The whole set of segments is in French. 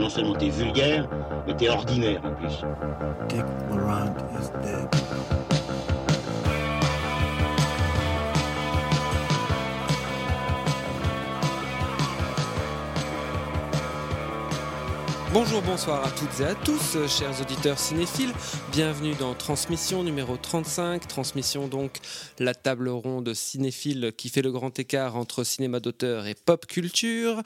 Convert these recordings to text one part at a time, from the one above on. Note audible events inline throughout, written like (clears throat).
Non seulement t'es vulgaire, mais t'es ordinaire en plus. Dick is dead. Bonjour, bonsoir à toutes et à tous, euh, chers auditeurs cinéphiles. Bienvenue dans Transmission numéro 35. Transmission donc la table ronde cinéphile qui fait le grand écart entre cinéma d'auteur et pop culture.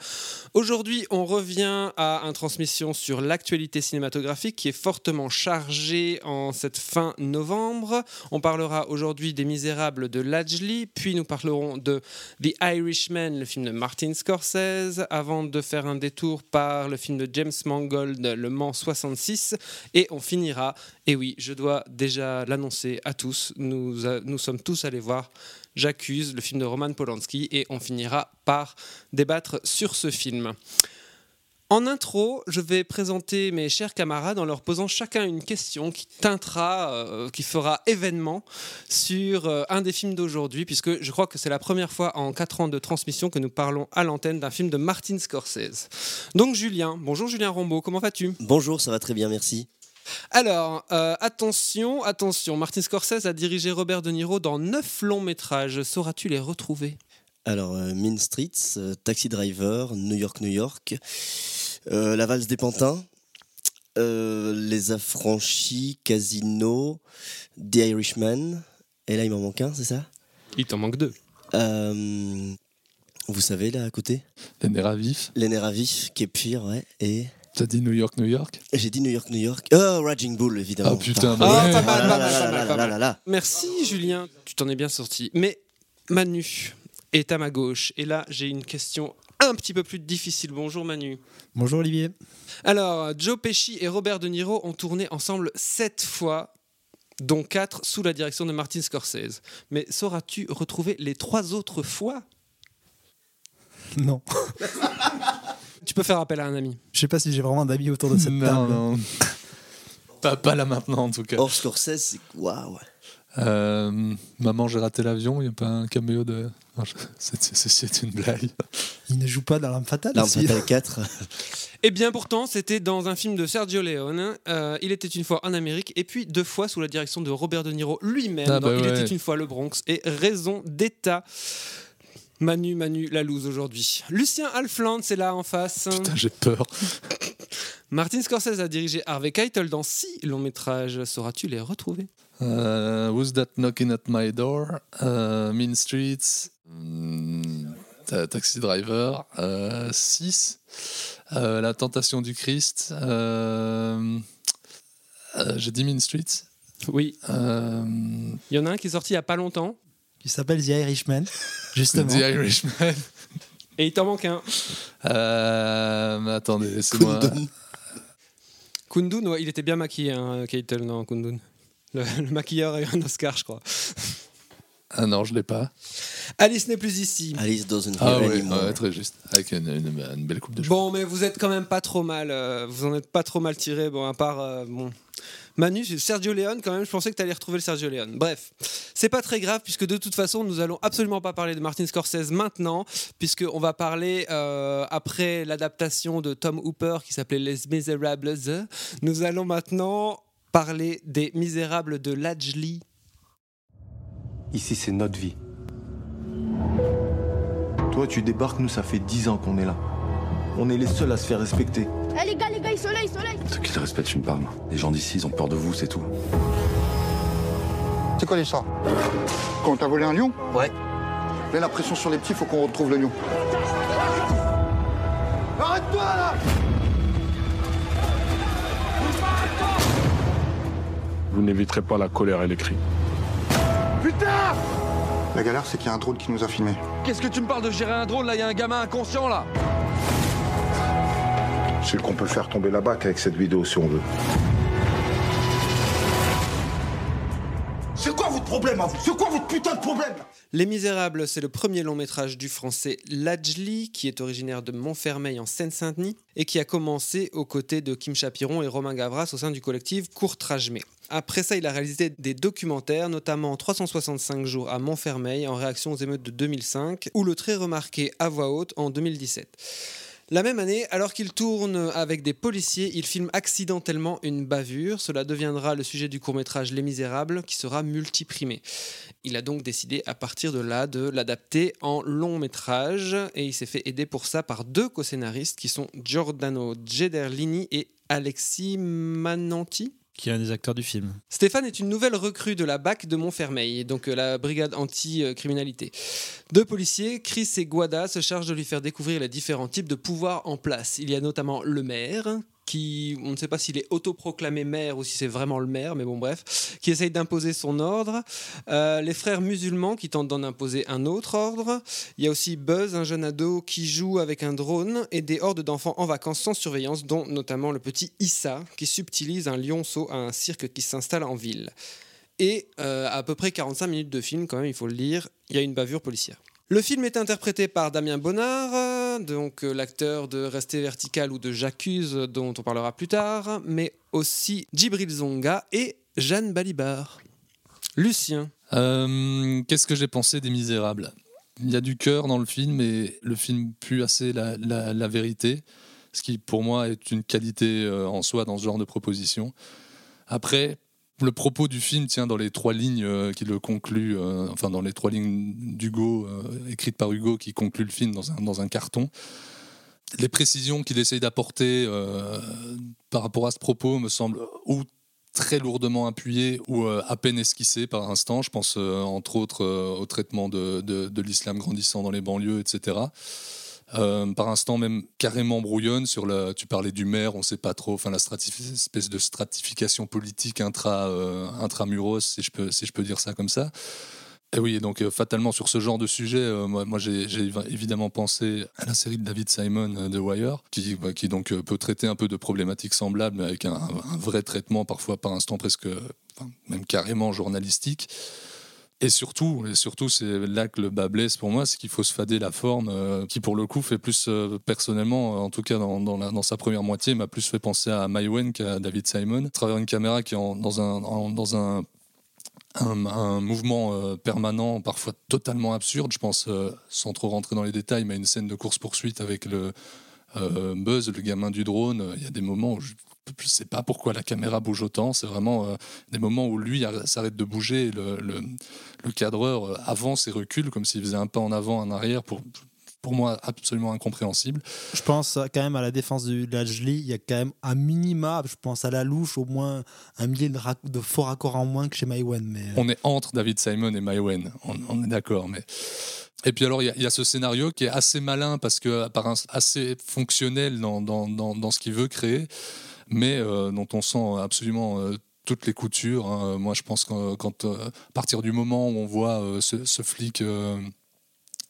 Aujourd'hui, on revient à un transmission sur l'actualité cinématographique qui est fortement chargée en cette fin novembre. On parlera aujourd'hui des Misérables de Lajli, puis nous parlerons de The Irishman, le film de Martin Scorsese, avant de faire un détour par le film de James Le Mans 66, et on finira, et oui, je dois déjà l'annoncer à tous, nous sommes tous allés voir J'accuse, le film de Roman Polanski, et on finira par débattre sur ce film. En intro, je vais présenter mes chers camarades en leur posant chacun une question qui teintera, euh, qui fera événement sur euh, un des films d'aujourd'hui, puisque je crois que c'est la première fois en quatre ans de transmission que nous parlons à l'antenne d'un film de Martin Scorsese. Donc Julien, bonjour Julien Rombaud, comment vas-tu? Bonjour, ça va très bien, merci. Alors, euh, attention, attention, Martin Scorsese a dirigé Robert De Niro dans neuf longs métrages. Sauras-tu les retrouver? Alors, euh, Mean Streets, euh, Taxi Driver, New York, New York, euh, La valse des pantins, euh, Les affranchis, Casino, The Irishman, et là il m'en manque un, c'est ça? Il t'en manque deux. Euh, Vous savez, là à côté? Les nerfs à vif. Les nerfs à vif, qui est pire, ouais, et... T'as dit New York, New York? J'ai dit New York, New York. Oh, Raging Bull, évidemment. Ah putain. Merci Julien, tu t'en es bien sorti. Mais Manu est à ma gauche. Et là, j'ai une question un petit peu plus difficile. Bonjour Manu. Bonjour Olivier. Alors, Joe Pesci et Robert De Niro ont tourné ensemble sept fois, dont quatre sous la direction de Martin Scorsese. Mais sauras-tu retrouver les trois autres fois? (laughs) Non, Tu peux faire appel à un ami. je sais pas si j'ai vraiment d'amis autour de cette Non, table. non. (laughs) Pas, pas là maintenant en tout cas. Or, Scorsese, c'est... Waouh Euh, Maman, j'ai raté l'avion, il n'y a pas un caméo de. C'est- une blague. Il ne joue pas dans l'arme fatale L'arme fatale 4. (laughs) Eh bien pourtant, c'était dans un film de Sergio Leone. Euh, il était une fois en Amérique et puis deux fois sous la direction de Robert De Niro lui-même. Ah bah Il était une fois le Bronx et Raison d'État. Manu, Manu, la loose aujourd'hui. Lucien Alfland, c'est là en face. Putain, j'ai peur. (laughs) Martin Scorsese a dirigé Harvey Keitel dans six longs métrages. Sauras-tu les retrouver? Euh, who's that knocking at my door? Euh, mean Streets? hmm, Ta- Taxi Driver? 6. la Tentation du Christ? euh, euh, j'ai dit Mean Streets? Oui. Euh, Il y en a un qui est sorti il y a pas longtemps Qui s'appelle The Irishman, (laughs) justement. The Irishman. et il t'en manque un. Euh, mais attendez, laissez-moi. Kundun. Ouais, il était bien maquillé, hein, Keitel, non, Kundun. Le, le maquilleur a eu un Oscar, je crois. Ah non, je l'ai pas. Alice n'est plus ici. Alice doesn't Ah hear ouais, anymore. ouais, très juste. Avec une, une- une belle coupe de cheveux. Bon, mais vous êtes quand même pas trop mal. euh, vous en êtes pas trop mal tiré. Bon, à part. euh, bon. Manu, c'est Sergio Leone, quand même, je pensais que tu allais retrouver le Sergio Leone. Bref, c'est pas très grave, puisque de toute façon, nous allons absolument pas parler de Martin Scorsese maintenant, puisqu'on va parler, euh, après l'adaptation de Tom Hooper qui s'appelait Les Misérables, nous allons maintenant parler des Misérables de Lajli. Ici, c'est notre vie. Toi, tu débarques, nous, ça fait 10 ans qu'on est là. On est les seuls à se faire respecter. Eh les gars, les gars, il soleil, soleil Ceux qui le respectent une palme. Les gens d'ici, ils ont peur de vous, c'est tout. C'est quoi l'histoire Quand t'as volé un lion? Ouais. Mets la pression sur les petits, faut qu'on retrouve le lion. Arrête-toi là Vous n'éviterez pas la colère et les cris. Putain La galère, c'est qu'il y a un drone qui nous a filmés. Qu'est-ce que tu me parles de gérer un drone là? Il y a un gamin inconscient là C'est qu'on peut faire tomber la bac avec cette vidéo si on veut. C'est quoi votre problème à vous? C'est quoi votre putain de problème? Les Misérables, c'est le premier long métrage du français Lajli, qui est originaire de Montfermeil en Seine-Saint-Denis et qui a commencé aux côtés de Kim Chapiron et Romain Gavras au sein du collectif Courtrajmé. Après ça, il a réalisé des documentaires, notamment 365 jours à Montfermeil en réaction aux émeutes de 2005 ou le très remarqué À voix haute en 2017. La même année, alors qu'il tourne avec des policiers, il filme accidentellement une bavure. Cela deviendra le sujet du court-métrage Les Misérables qui sera multiprimé. Il a donc décidé à partir de là de l'adapter en long métrage et il s'est fait aider pour ça par deux co-scénaristes qui sont Giordano Gederlini et Alexis Mananti qui est un des acteurs du film. Stéphane est une nouvelle recrue de la BAC de Montfermeil, donc euh, la brigade anti-criminalité. Deux policiers, Chris et Guada, se chargent de lui faire découvrir les différents types de pouvoirs en place. Il y a notamment le maire, qui, on ne sait pas s'il est autoproclamé maire ou si c'est vraiment le maire, mais bon bref, qui essaye d'imposer son ordre. Euh, les frères musulmans qui tentent d'en imposer un autre ordre. Il y a aussi Buzz, un jeune ado qui joue avec un drone et des hordes d'enfants en vacances sans surveillance, dont notamment le petit Issa qui subtilise un lionceau à un cirque qui s'installe en ville. Et euh, à peu près 45 minutes de film, quand même, il faut le dire, il y a une bavure policière. Le film est interprété par Damien Bonnard, donc euh, l'acteur de Rester vertical ou de J'accuse, dont on parlera plus tard, mais aussi Djibril Zonga et Jeanne Balibar. Lucien. Euh, Qu'est-ce que j'ai pensé des Misérables? Il y a du cœur dans le film et le film pue assez la, vérité, ce qui pour moi est une qualité euh, en soi dans ce genre de proposition. Après, le propos du film tient dans les trois lignes euh, qui le euh, enfin dans les trois lignes d'Hugo, euh, écrites par Hugo, qui concluent le film dans un, dans un carton. Les précisions qu'il essaye d'apporter par rapport à ce propos me semblent ou très lourdement appuyées ou à peine esquissées par instant. Je pense entre autres au traitement de, de l'islam grandissant dans les banlieues, etc. Euh, par instant même carrément brouillonne sur la tu parlais du maire on sait pas trop enfin la espèce de stratification politique intra euh, intramuros si je peux si je peux dire ça comme ça. Et oui donc euh, fatalement sur ce genre de sujet euh, moi, j'ai évidemment pensé à la série de David Simon de Wire qui qui donc peut traiter un peu de problématiques semblables mais avec un, vrai traitement parfois par instant presque même carrément journalistique et surtout, et surtout, c'est là que le bas blesse pour moi, c'est qu'il faut se fader la forme, euh, qui pour le coup fait plus euh, personnellement, en tout cas dans, dans, sa première moitié, m'a plus fait penser à Maïwen qu'à David Simon. À travers une caméra qui est dans un, dans un un, mouvement euh, permanent, parfois totalement absurde. Je pense, euh, sans trop rentrer dans les détails, mais une scène de course-poursuite avec le euh, Buzz, le gamin du drone. Il y a des moments où je ne sais pas pourquoi la caméra bouge autant. C'est vraiment euh, des moments où lui s'arrête de bouger. Le, le, le, cadreur euh, avance et recule comme s'il faisait un pas en avant, un arrière pour pour moi absolument incompréhensible. Je pense quand même à la défense du Lajli, il y a quand même un minima, je pense à la louche, au moins un millier de, de faux raccords en moins que chez Maïwen. Mais... euh, On est entre David Simon et Maïwen, on, on, est d'accord. Mais... Et puis alors, il y, y, a ce scénario qui est assez malin parce que, par un, assez fonctionnel dans, dans, dans, dans ce qu'il veut créer, mais euh, dont on sent absolument euh, toutes les coutures. Hein. Moi, je pense que euh, partir du moment où on voit ce, flic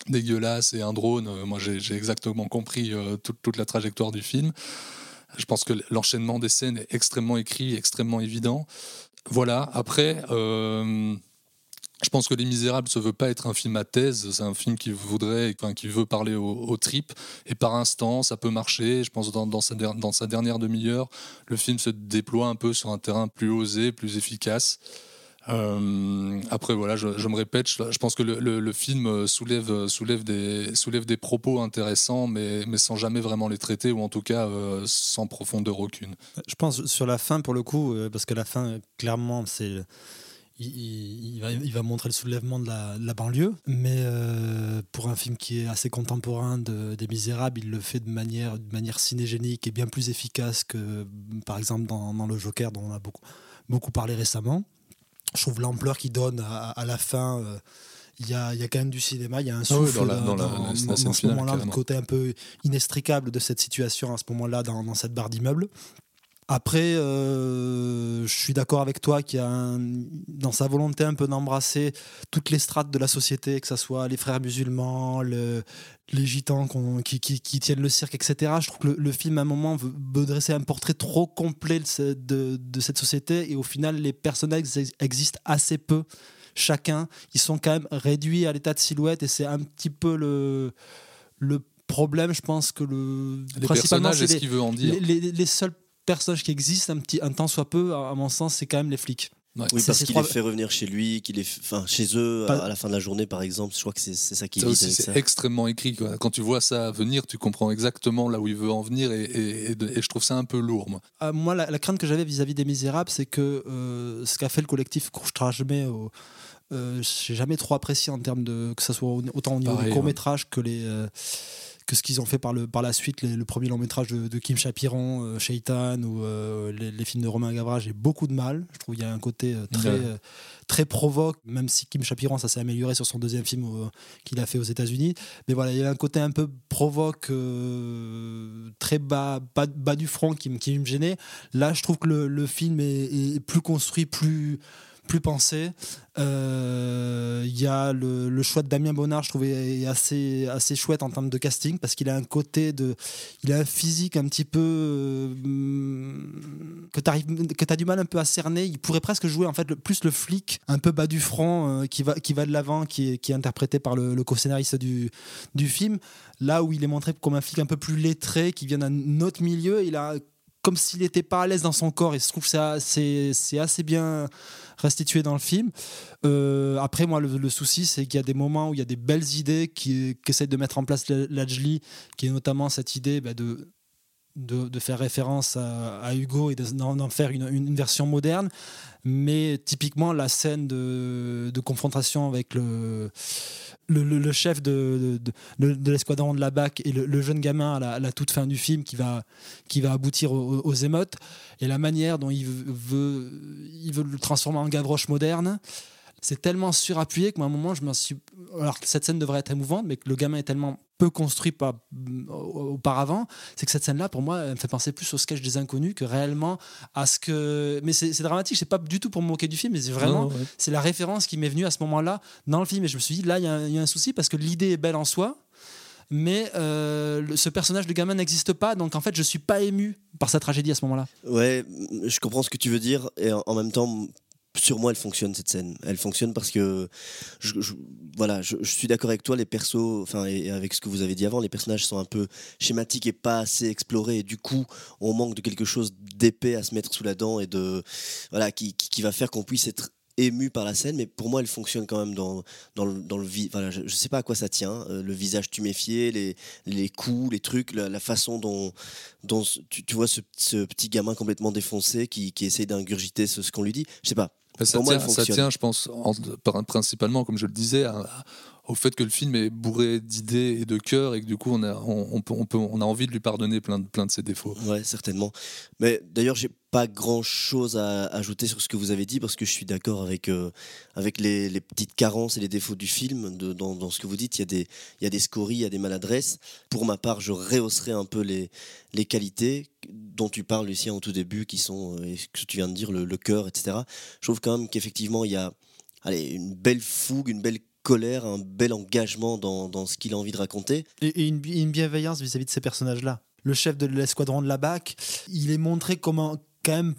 dégueulasse et un drone, moi j'ai exactement compris toute, la trajectoire du film. Je pense que l'enchaînement des scènes est extrêmement écrit, extrêmement évident. Voilà, après, je pense que Les Misérables ne veut pas être un film à thèse, c'est un film qui voudrait, enfin, qui veut parler aux, aux tripes, et par instant, ça peut marcher. Je pense dans, dans sa, dernière demi-heure, le film se déploie un peu sur un terrain plus osé, plus efficace. Euh, après voilà, je, me répète, je, pense que le, film soulève, soulève, des, soulève des propos intéressants, mais, mais sans jamais vraiment les traiter, ou en tout cas euh, sans profondeur aucune. Je pense sur la fin pour le coup, euh, parce que la fin, clairement, c'est il, il, va, il, va, montrer le soulèvement de la, de la banlieue, mais euh, pour un film qui est assez contemporain de, des Misérables, il le fait de manière, de manière cinégénique et bien plus efficace que, par exemple, dans, dans Le Joker, dont on a beaucoup, beaucoup parlé récemment. Je trouve l'ampleur qu'il donne à, à, la fin. Euh, il y, a, il y a quand même du cinéma, il y a un souffle ah oui, dans, dans ce moment-là, le côté un peu inextricable de cette situation à ce moment-là dans, dans cette barre d'immeuble. Après, euh, je suis d'accord avec toi qu'il y a un- dans sa volonté un peu d'embrasser toutes les strates de la société, que ce soit les frères musulmans, le- les gitans qui, qui- qui tiennent le cirque, etc. Je trouve que le, le film, à un moment, veut, veut dresser un portrait trop complet de, ce- de- de cette société et au final, les personnages ex- existent assez peu. Chacun, ils sont quand même réduits à l'état de silhouette et c'est un petit peu le, le problème, je pense que le Les principalement, personnages, est-ce qu'il veut en dire les, les- les seuls personnages qui existent un, petit, un temps soit peu, à, à mon sens, c'est quand même les flics. Ouais. Oui, parce qu'il trois- les fait revenir chez lui, qu'il est, enfin, chez eux Pas- à la fin de la journée, par exemple. Je crois que c'est c'est ça qui Ça est aussi, c'est extrêmement écrit. quoi. Quand tu vois ça venir, tu comprends exactement là où il veut en venir et, et- et de- et je trouve ça un peu lourd. Moi. Euh, moi, la, la crainte que j'avais vis-à-vis des Misérables, c'est que euh, ce qu'a fait le collectif Courage-Jamais, euh, j'ai jamais trop apprécié en termes de que ça soit au- autant au niveau Pareil, du court métrage que les euh, que ce qu'ils ont fait par, le, par la suite, les- le premier long métrage de, de Kim Chapiron, euh, Shaitan ou euh, les, les films de Romain Gavras, j'ai beaucoup de mal. Je trouve qu'il y a un côté euh, très, Ouais. euh, très provoque, même si Kim Chapiron, ça s'est amélioré sur son deuxième film qu'il a fait aux États-Unis. Mais voilà, il y a un côté un peu provoque, très bas, bas, bas du front qui, me- qui me gênait. Là, je trouve que le, le film est, est plus construit, plus, plus pensé. Euh, Il y a le, choix de Damien Bonnard, je trouvais assez, assez chouette en termes de casting parce qu'il a un côté de. Il a un physique un petit peu. euh, que tu as du mal un peu à cerner. Il pourrait presque jouer en fait plus le flic, un peu bas du front, euh, qui, va, qui va de l'avant, qui est, qui est interprété par le, le co-scénariste du, du film. Là où il est montré comme un flic un peu plus lettré, qui vient d'un autre milieu, il a comme s'il n'était pas à l'aise dans son corps. Et je trouve que c'est assez bien restitué dans le film. Euh, après, moi, le, souci, c'est qu'il y a des moments où il y a des belles idées essaient de mettre en place la- Lajli, qui est notamment cette idée bah, de, de, faire référence à, Hugo et de- d'en faire une, version moderne. Mais typiquement, la scène de, confrontation avec le, le, chef de, de, l'escadron de la BAC et le, jeune gamin à la, à la toute fin du film qui va, qui va aboutir aux, aux émeutes, et la manière dont il veut, il veut le transformer en Gavroche moderne, c'est tellement surappuyé qu'à un moment, je me suis. Alors que cette scène devrait être émouvante, mais que le gamin est tellement peu construit par, auparavant, c'est que cette scène-là, pour moi, elle me fait penser plus au sketch des inconnus que réellement à ce que. Mais c'est dramatique, c'est pas du tout pour me moquer du film, mais c'est vraiment. Ouais. C'est la référence qui m'est venue à ce moment-là dans le film. Et je me suis dit, là, il y, a un- il y a un souci parce que l'idée est belle en soi. Mais euh, le- ce personnage de gamin n'existe pas, donc en fait je suis pas ému par sa tragédie à ce moment-là. Ouais, je comprends ce que tu veux dire et en, en même temps, sur moi, elle fonctionne cette scène. Elle fonctionne parce que, je, voilà, je, suis d'accord avec toi. Les persos, enfin, et, avec ce que vous avez dit avant, les personnages sont un peu schématiques et pas assez explorés. Et du coup, on manque de quelque chose d'épais à se mettre sous la dent et de, voilà, qui, va faire qu'on puisse être ému par la scène, mais pour moi, elle fonctionne quand même dans, dans le, dans le Voilà, je, je sais pas à quoi ça tient. euh, le visage tuméfié, les, les coups, les trucs, la, façon dont, dont tu, vois ce, ce petit gamin complètement défoncé qui, qui essaye d'ingurgiter ce, ce qu'on lui dit. Je sais pas. Bah, ça, moi, tient, ça tient, je pense, en- principalement, comme je le disais, à- au fait que le film est bourré d'idées et de cœur et que du coup, on a, on, peut, on, peut, on a envie de lui pardonner plein de, plein de ses défauts. Ouais, certainement. Mais d'ailleurs, j'ai pas grand chose à ajouter sur ce que vous avez dit parce que je suis d'accord avec, euh, avec les, petites carences et les défauts du film. Dans, dans ce que vous dites, il y, a des, il y a des scories, il y a des maladresses. Pour ma part, je rehausserai un peu les, les qualités dont tu parles, Lucien, au tout début, qui sont, euh, ce que tu viens de dire, le, le cœur, etc. Je trouve quand même qu'effectivement, il y a allez, une belle fougue, une belle colère, un bel engagement dans, dans ce qu'il a envie de raconter. Et, et une, bi- une bienveillance vis-à-vis de ces personnages-là. Le chef de l'escadron de la BAC, il est montré comme un- quand même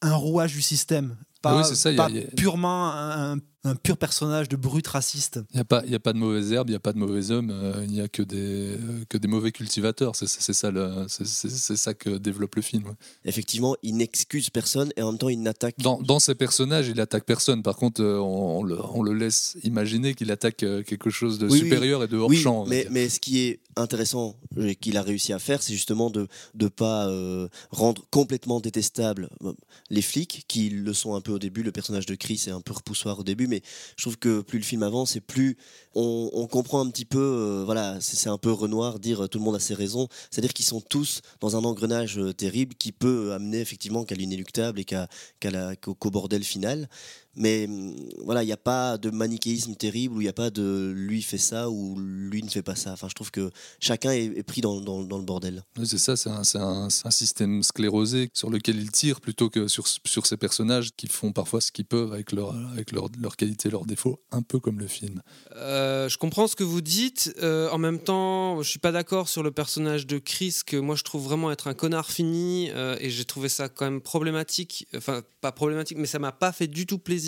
un rouage du système. Pas, Ah oui, c'est ça, il y a- pas il y a- purement un, un pur personnage de brute raciste. Il n'y a, pas- il y a pas de mauvaises herbes, il n'y a pas de mauvais hommes, euh, il n'y a que des, euh, que des mauvais cultivateurs. C'est ça, le- ça que développe le film. ouais. Effectivement, il n'excuse personne et en même temps, il n'attaque Dans, dans ses personnages, il attaque personne. Par contre, euh, on, on le, on le laisse imaginer qu'il attaque euh, quelque chose de Oui, oui. supérieur et de hors Oui, champ. mais, ce qui est intéressant et qu'il a réussi à faire, c'est justement de ne pas euh, rendre complètement détestable euh, les flics, qui le sont un peu au début. Le personnage de Chris est un peu repoussoir au début, mais je trouve que plus le film avance et plus on, comprend un petit peu, euh, voilà, c'est un peu Renoir dire euh, tout le monde a ses raisons, c'est-à-dire qu'ils sont tous dans un engrenage euh, terrible qui peut amener effectivement qu'à l'inéluctable et qu'au bordel final. Mais hum, voilà, il n'y a pas de manichéisme terrible où il n'y a pas de lui fait ça ou lui ne fait pas ça. Enfin, je trouve que chacun est, est pris dans, dans- dans le bordel. Oui, c'est ça, c'est un, c'est un- un système sclérosé sur lequel il tire plutôt que sur, sur ces personnages qui font parfois ce qu'ils peuvent avec leur, avec leur, leur qualité, leurs défauts, un peu comme le film. Euh, je comprends ce que vous dites. Euh, en même temps, je suis pas d'accord sur le personnage de Chris, que moi je trouve vraiment être un connard fini. euh, et j'ai trouvé ça quand même problématique. Enfin, pas problématique, mais ça m'a pas fait du tout plaisir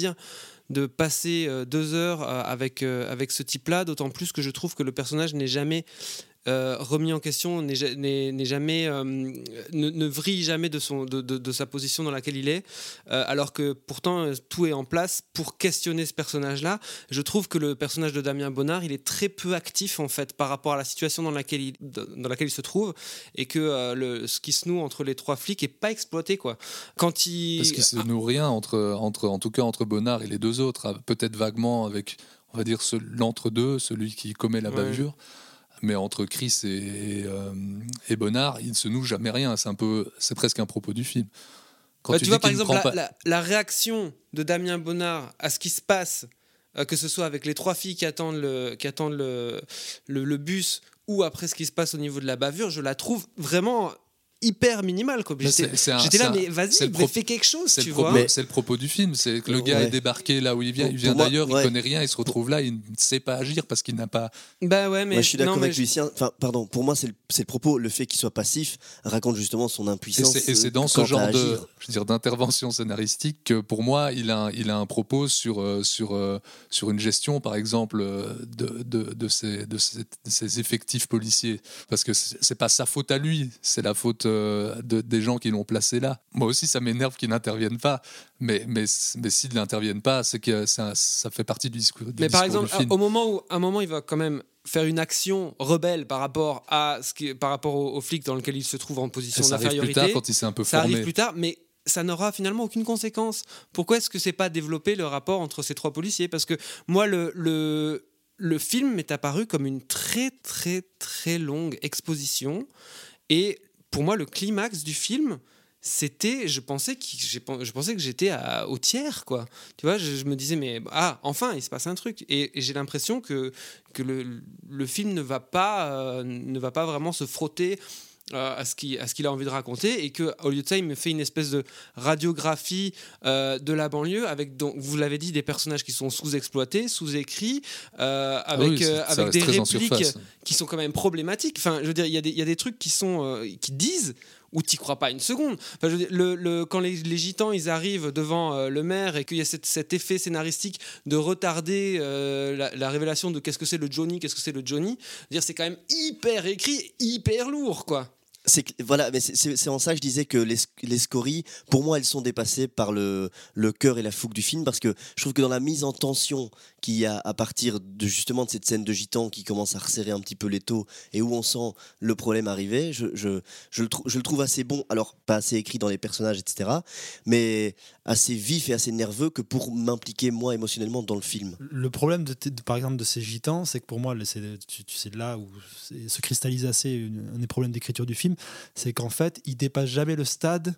de passer euh, deux heures euh, avec, euh, avec ce type-là. D'autant plus que je trouve que le personnage n'est jamais. Euh, remis en question, n'est ja- n'est n'est jamais, euh, ne, ne vrille jamais de, son, de, de- de sa position dans laquelle il est, euh, alors que pourtant tout est en place pour questionner ce personnage-là. Je trouve que le personnage de Damien Bonnard, il est très peu actif en fait par rapport à la situation dans laquelle il, dans laquelle il se trouve, et que le, ce qui se noue entre les trois flics est pas exploité quoi. Quand il Parce qu'il se noue rien entre, entre, en tout cas entre Bonnard et les deux autres, ah, peut-être vaguement avec, on va dire, l'entre-deux, celui qui commet la Ouais. Mais entre Chris et, et, euh, et Bonnard, il ne se noue jamais rien. C'est un peu, c'est presque un propos du film. Quand Bah, tu vois, par exemple, la, prend pas- la- la réaction de Damien Bonnard à ce qui se passe, euh, que ce soit avec les trois filles qui attendent, le, qui attendent le, le, le bus ou après ce qui se passe au niveau de la bavure, je la trouve vraiment hyper. Mais J'étais c'est- c'est un- j'étais là, c'est un- mais vas-y, fais quelque chose, C'est tu le, vois. propos- c'est le propos du film. C'est que le gars Ouais. est débarqué là où il vient. Il vient d'ailleurs, ouais. il connaît rien, il se retrouve là, il ne sait pas agir parce qu'il n'a pas. Bah ouais, mais Moi, je suis d'accord non, mais avec Lucien. Enfin, pardon, pour moi, c'est le, c'est le propos. Le fait qu'il soit passif raconte justement son Et impuissance. c'est et c'est euh, dans ce genre de, je veux dire, d'intervention scénaristique que pour moi, il a, un- il a un propos sur, euh, sur, euh, sur une gestion, par exemple, de, de, de, ses, de, ses, de ses effectifs policiers. Parce que c'est pas sa faute à lui, c'est la faute euh, de, des gens qui l'ont placé là. Moi aussi, ça m'énerve qu'ils n'interviennent pas. Mais, mais, mais s'ils n'interviennent pas, c'est que ça, ça fait partie du discours, du Mais par exemple, au moment où à un moment il va quand même faire une action rebelle par rapport à ce qui, par rapport au, au flic dans lequel il se trouve en position Et ça arrive plus d'infériorité. tard quand il s'est un peu ça formé. arrive plus tard, mais ça n'aura finalement aucune conséquence. Pourquoi est-ce que c'est pas développé le rapport entre ces trois policiers? Parce que moi, le, le, le film m'est apparu comme une très très très longue exposition. Et pour moi, le climax du film, c'était, je pensais, que, j'étais au tiers, quoi. Tu vois, je, me disais, mais ah, enfin, il se passe un truc. Et, et j'ai l'impression que, que le, le film ne va, pas, euh, ne va pas vraiment se frotter euh, à ce qu'il a envie de raconter et que au lieu de ça il me fait une espèce de radiographie euh, de la banlieue avec donc vous l'avez dit des personnages qui sont sous-exploités sous-écrits euh, avec, Ah oui, avec des répliques qui sont quand même problématiques enfin je veux dire il y a des, il y a des trucs qui sont qui disent où tu crois pas une seconde. Enfin, je veux dire, le, le- quand les, les gitans ils arrivent devant euh, le maire et qu'il y a cette- cet effet scénaristique de retarder euh, la, la révélation de qu'est-ce que c'est le Johnny, qu'est-ce que c'est le Johnny, dire c'est quand même hyper écrit, hyper lourd quoi. C'est voilà, mais c'est en ça que je disais que les, les scories, pour moi, elles sont dépassées par le, le cœur et la fougue du film parce que je trouve que dans la mise en tension qu'il y a à partir de justement de cette scène de gitan qui commence à resserrer un petit peu les taux et où on sent le problème arriver, je, je, je le, je le trouve assez bon. Alors, pas assez écrit dans les personnages, etc., mais assez vif et assez nerveux que pour m'impliquer moi émotionnellement dans le film. Le problème, de, par exemple, de ces gitans, c'est que pour moi, c'est tu, tu sais là où se cristallise assez un des problèmes d'écriture du film, c'est qu'en fait, ils dépassent jamais le stade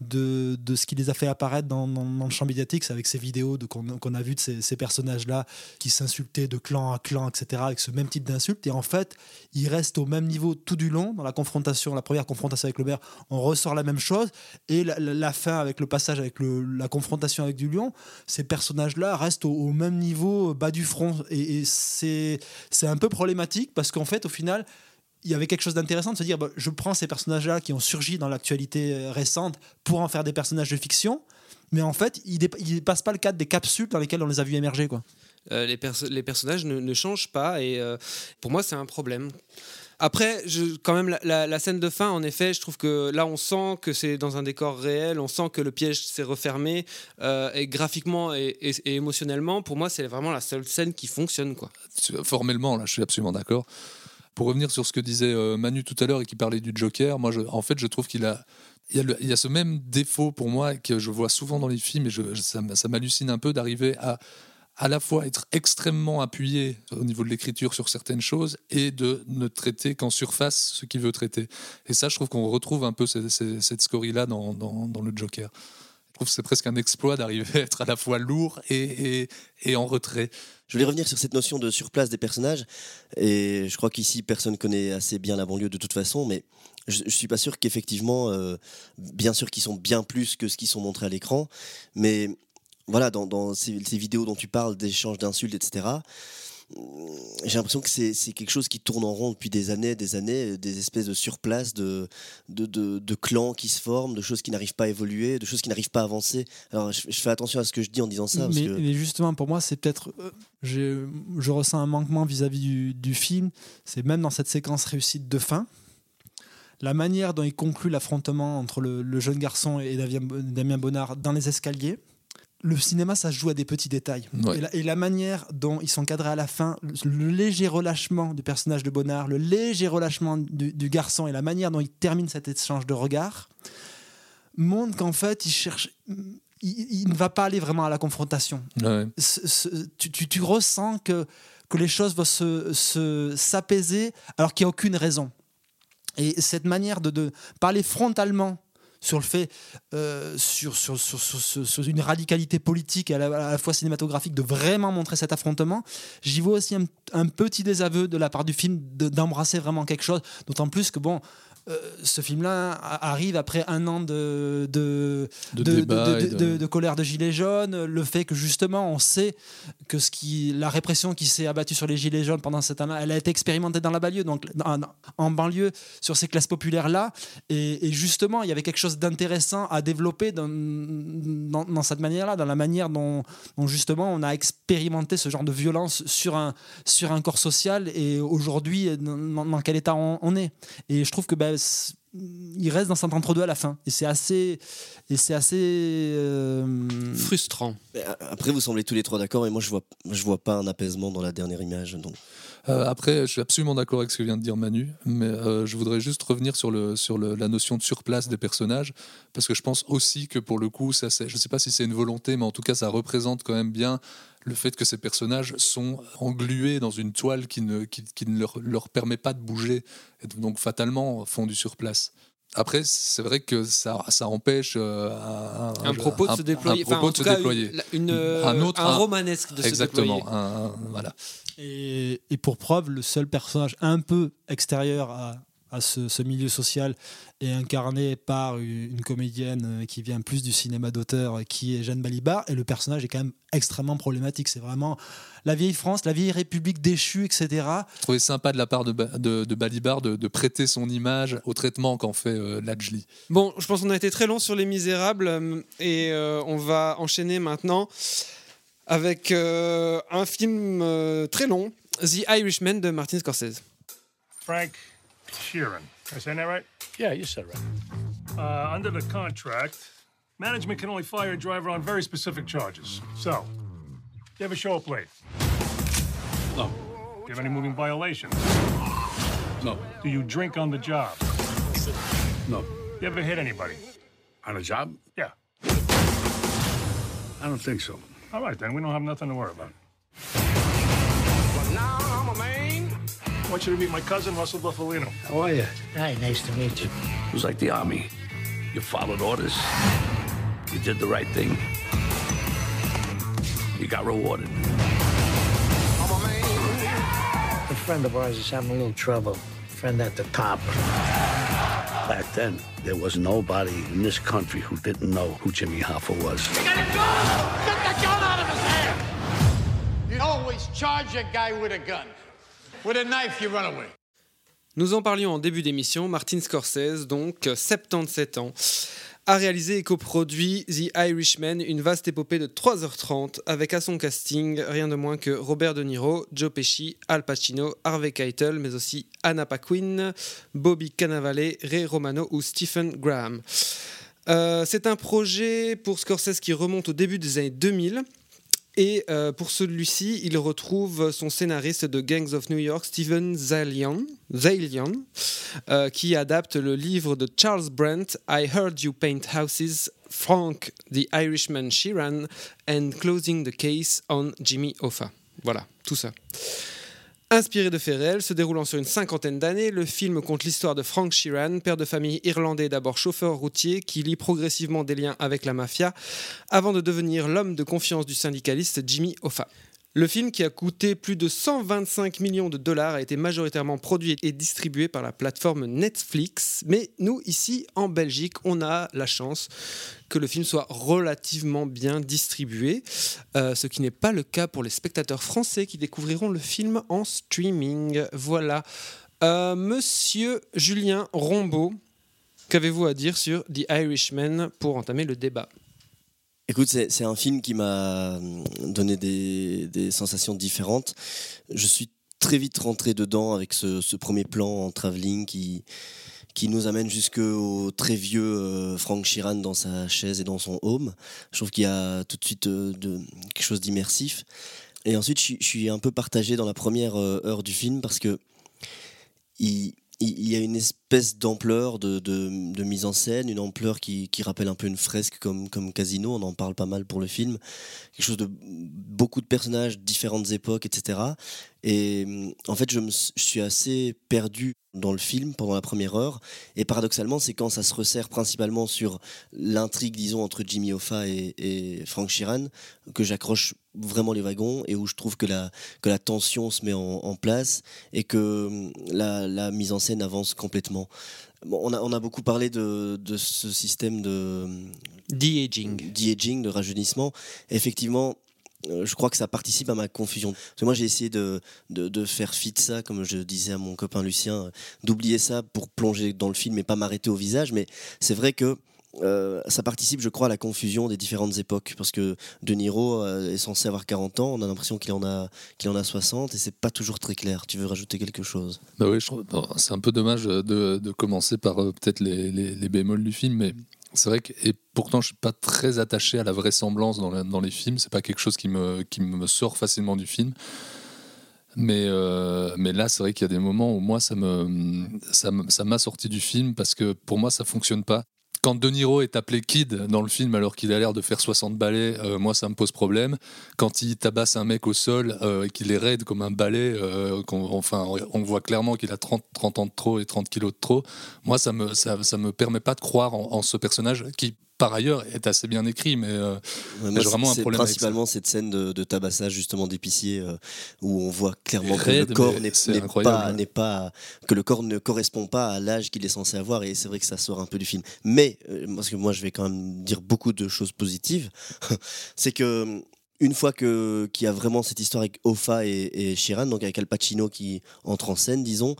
de, de ce qui les a fait apparaître dans, dans- le champ médiatique, c'est avec ces vidéos qu'on a vu de ces, personnages-là qui s'insultaient de clan à clan, etc., avec ce même type d'insultes. Et en fait, ils restent au même niveau tout du long. Dans la confrontation, la première confrontation avec le maire, on ressort la même chose. Et la, fin, avec le passage, avec la confrontation avec du lion, ces personnages-là restent au, même niveau, bas du front. Et, et c'est un peu problématique parce qu'en fait, au final, il y avait quelque chose d'intéressant de se dire bah, je prends ces personnages-là qui ont surgi dans l'actualité euh, récente pour en faire des personnages de fiction, mais en fait, ils ils dépassent pas le cadre des capsules dans lesquelles on les a vus émerger. Quoi. Euh, les, perso- les personnages ne, ne changent pas et euh, pour moi c'est un problème. Après, je, quand même, la, la- la scène de fin, en effet, je trouve que là, on sent que c'est dans un décor réel, on sent que le piège s'est refermé, euh, et graphiquement et, et- et émotionnellement, pour moi, c'est vraiment la seule scène qui fonctionne. Quoi. formellement, là, je suis absolument d'accord. Pour revenir sur ce que disait euh, Manu tout à l'heure et qui parlait du Joker, moi, en fait, je trouve qu'il a, il y a, ce même défaut pour moi que je vois souvent dans les films et ça, ça m'hallucine un peu d'arriver à à la fois être extrêmement appuyé au niveau de l'écriture sur certaines choses et de ne traiter qu'en surface ce qu'il veut traiter. Et ça, je trouve qu'on retrouve un peu ce- ce- cette scorie-là dans- dans le Joker. Trouve que c'est presque un exploit d'arriver à être à la fois lourd et, en retrait. Je voulais revenir sur cette notion de surplace des personnages. Et je crois qu'ici, personne connaît assez bien la banlieue de toute façon, mais je, ne suis pas sûr qu'effectivement, euh, bien sûr qu'ils sont bien plus que ce qu'ils sont montrés à l'écran, mais voilà, dans, ces, vidéos dont tu parles, d'échanges d'insultes, etc., j'ai l'impression que c'est quelque chose qui tourne en rond depuis des années, des années, des espèces de surplace, de, de, de, clans qui se forment, de choses qui n'arrivent pas à évoluer, de choses qui n'arrivent pas à avancer. Alors je, fais attention à ce que je dis en disant ça. mais, justement, pour moi, c'est peut-être. Euh, je ressens un manquement vis-à-vis du, du, film. C'est même dans cette séquence réussite de fin. La manière dont il conclut l'affrontement entre le, le, jeune garçon et Damien Bonnard dans les escaliers le cinéma, ça se joue à des petits détails. Et, la, manière dont ils sont cadrés à la fin, le, léger relâchement du personnage de Bonnard, le léger relâchement du, garçon et la manière dont il termine cet échange de regards, montrent qu'en fait, il cherche. Il, ne va pas aller vraiment à la confrontation. tu, ressens que, que les choses vont se s'apaiser alors qu'il n'y a aucune raison. Et cette manière de, de parler frontalement sur le fait, euh, sur, sur, sur, une radicalité politique et à la, fois cinématographique de vraiment montrer cet affrontement. J'y vois aussi un, petit désaveu de la part du film d'embrasser vraiment quelque chose, d'autant plus que, bon, ce film-là arrive après un an de, de, de, colère de Gilets jaunes, le fait que justement on sait que ce qui, la répression qui s'est abattue sur les Gilets jaunes pendant cette année, elle a été expérimentée dans la banlieue, donc en, banlieue, sur ces classes populaires-là. Et, justement, il y avait quelque chose d'intéressant à développer dans, dans, cette manière-là, dans la manière dont, justement on a expérimenté ce genre de violence sur un, sur un corps social et aujourd'hui, dans, quel état on, est. Et je trouve que ben, il reste dans cet entre-deux à la fin. Et c'est assez, et c'est assez euh, frustrant. Après, vous semblez tous les trois d'accord, et moi, je vois, je vois pas un apaisement dans la dernière image. Donc. Euh, après, je suis absolument d'accord avec ce que vient de dire Manu, mais euh, je voudrais juste revenir sur, le, sur le, la notion de surplace des personnages, parce que je pense aussi que pour le coup, ça, je ne sais pas si c'est une volonté, mais en tout cas, ça représente quand même bien le fait que ces personnages sont englués dans une toile qui ne, qui, ne leur, leur, permet pas de bouger, et donc fatalement font du surplace. Après, c'est vrai que ça, ça empêche euh, un, propos de se déployer. Un, propos de se déployer. Une, un, autre, un, romanesque de exactement, se déployer. voilà. Et, et, pour preuve, le seul personnage un peu extérieur à, à ce, milieu social est incarné par une comédienne euh, qui vient plus du cinéma d'auteur, qui est Jeanne Balibar, et le personnage est quand même extrêmement problématique. C'est vraiment la vieille France, la vieille République déchue, etc. Je trouvais sympa de la part de, de, Balibar de, prêter son image au traitement qu'en fait euh, Lajli. Bon, je pense qu'on a été très long sur Les Misérables, euh, et on va enchaîner maintenant avec un film très long, The Irishman de Martin Scorsese. Frank, Sheeran. Am I saying that right? Yeah, you said right. Uh, under the contract, management can only fire a driver on very specific charges. So, you ever show up late? No. Do you have any moving violations? No. Do you drink on the job? No. You ever hit anybody? On a job? Yeah. I don't think so. All right, then. We don't have nothing to worry about. But now I'm a man. I want you to meet my cousin, Russell Buffalino. How are you? Hi, nice to meet you. It was like the army. You followed orders. You did the right thing. You got rewarded. I'm a man. A friend of ours is having a little trouble. Friend at the top. Back then, there was nobody in this country who didn't know who Jimmy Hoffa was. You got a gun! Get the gun out of his hand! You always charge a guy with a gun. Nous en parlions en début d'émission. Martin Scorsese, donc 77 ans, a réalisé et coproduit The Irishman, une vaste épopée de 3h30 avec à son casting rien de moins que Robert De Niro, Joe Pesci, Al Pacino, Harvey Keitel, mais aussi Anna Paquin, Bobby Cannavale, Ray Romano ou Stephen Graham. Euh, c'est un projet pour Scorsese qui remonte au début des années 2000 et euh, pour celui-ci, il retrouve son scénariste de Gangs of New York, Steven Zalian, euh, qui adapte le livre de Charles Brent, I Heard You Paint Houses, Frank the Irishman Sheeran, and Closing the Case on Jimmy Hoffa. Voilà, tout ça. Inspiré de faits se déroulant sur une cinquantaine d'années, le film compte l'histoire de Frank Sheeran, père de famille irlandais d'abord chauffeur routier, qui lie progressivement des liens avec la mafia, avant de devenir l'homme de confiance du syndicaliste Jimmy Hoffa. Le film, qui a coûté plus de 125 millions de dollars, a été majoritairement produit et distribué par la plateforme Netflix. Mais nous, ici, en Belgique, on a la chance que le film soit relativement bien distribué, euh, ce qui n'est pas le cas pour les spectateurs français qui découvriront le film en streaming. Voilà. Euh, Monsieur Julien Rombaud, qu'avez-vous à dire sur The Irishman pour entamer le débat? Écoute, c'est un film qui m'a hum, donné des, sensations différentes. Je suis très vite rentré dedans avec ce, premier plan en travelling qui, qui nous amène jusqu'au très vieux euh, Frank Sheeran dans sa chaise et dans son home. Je trouve qu'il y a tout de suite euh, de, quelque chose d'immersif. Et ensuite, je, je, suis un peu partagé dans la première euh, heure du film parce que il, il y a une espèce d'ampleur de, de, mise en scène, une ampleur qui, qui, rappelle un peu une fresque comme, comme Casino, on en parle pas mal pour le film, quelque chose de beaucoup de personnages, différentes époques, etc. Et en fait, je, me, je suis assez perdu dans le film pendant la première heure. Et paradoxalement, c'est quand ça se resserre principalement sur l'intrigue, disons, entre Jimmy Hoffa et, et Frank Sheeran, que j'accroche vraiment les wagons et où je trouve que la, que la tension se met en, en place et que la, la, mise en scène avance complètement. Bon, on, a, on a beaucoup parlé de, de ce système de... De-aging. De-aging, de rajeunissement. Effectivement, je crois que ça participe à ma confusion. Parce que moi, j'ai essayé de, faire fi de ça, comme je disais à mon copain Lucien, d'oublier ça pour plonger dans le film et pas m'arrêter au visage. Mais c'est vrai que euh, ça participe, je crois, à la confusion des différentes époques. Parce que De Niro euh, est censé avoir 40 ans, on a l'impression qu'il en, a, qu'il en a 60, et c'est pas toujours très clair. Tu veux rajouter quelque chose? Bah oui, c'est un peu dommage de, commencer par euh, peut-être les, les, les, bémols du film, mais c'est vrai que, et pourtant, je suis pas très attaché à la vraisemblance dans, dans les films. C'est pas quelque chose qui me, qui me sort facilement du film. Mais, euh, mais là, c'est vrai qu'il y a des moments où moi, ça me, ça m'a sorti du film parce que pour moi, ça fonctionne pas quand De Niro est appelé Kid dans le film alors qu'il a l'air de faire 60 balais, euh, moi ça me pose problème. Quand il tabasse un mec au sol euh, et qu'il est raide comme un balai, euh, on voit clairement qu'il a 30, 30 ans de trop et 30 kilos de trop, moi ça me, me permet pas de croire en ce personnage qui par ailleurs est assez bien écrit, mais euh, ouais, j'ai vraiment un problème. Principalement cette scène de, de tabassage justement d'épicier euh, où on voit clairement que le corps n'est pas, n'est pas, que le corps ne correspond pas à l'âge qu'il est censé avoir, et c'est vrai que ça sort un peu du film. Mais euh, parce que moi je vais quand même dire beaucoup de choses positives, (laughs) c'est que une fois que qu'il y a vraiment cette histoire avec Ofa et, et Chiran, donc avec Al Pacino qui entre en scène, disons,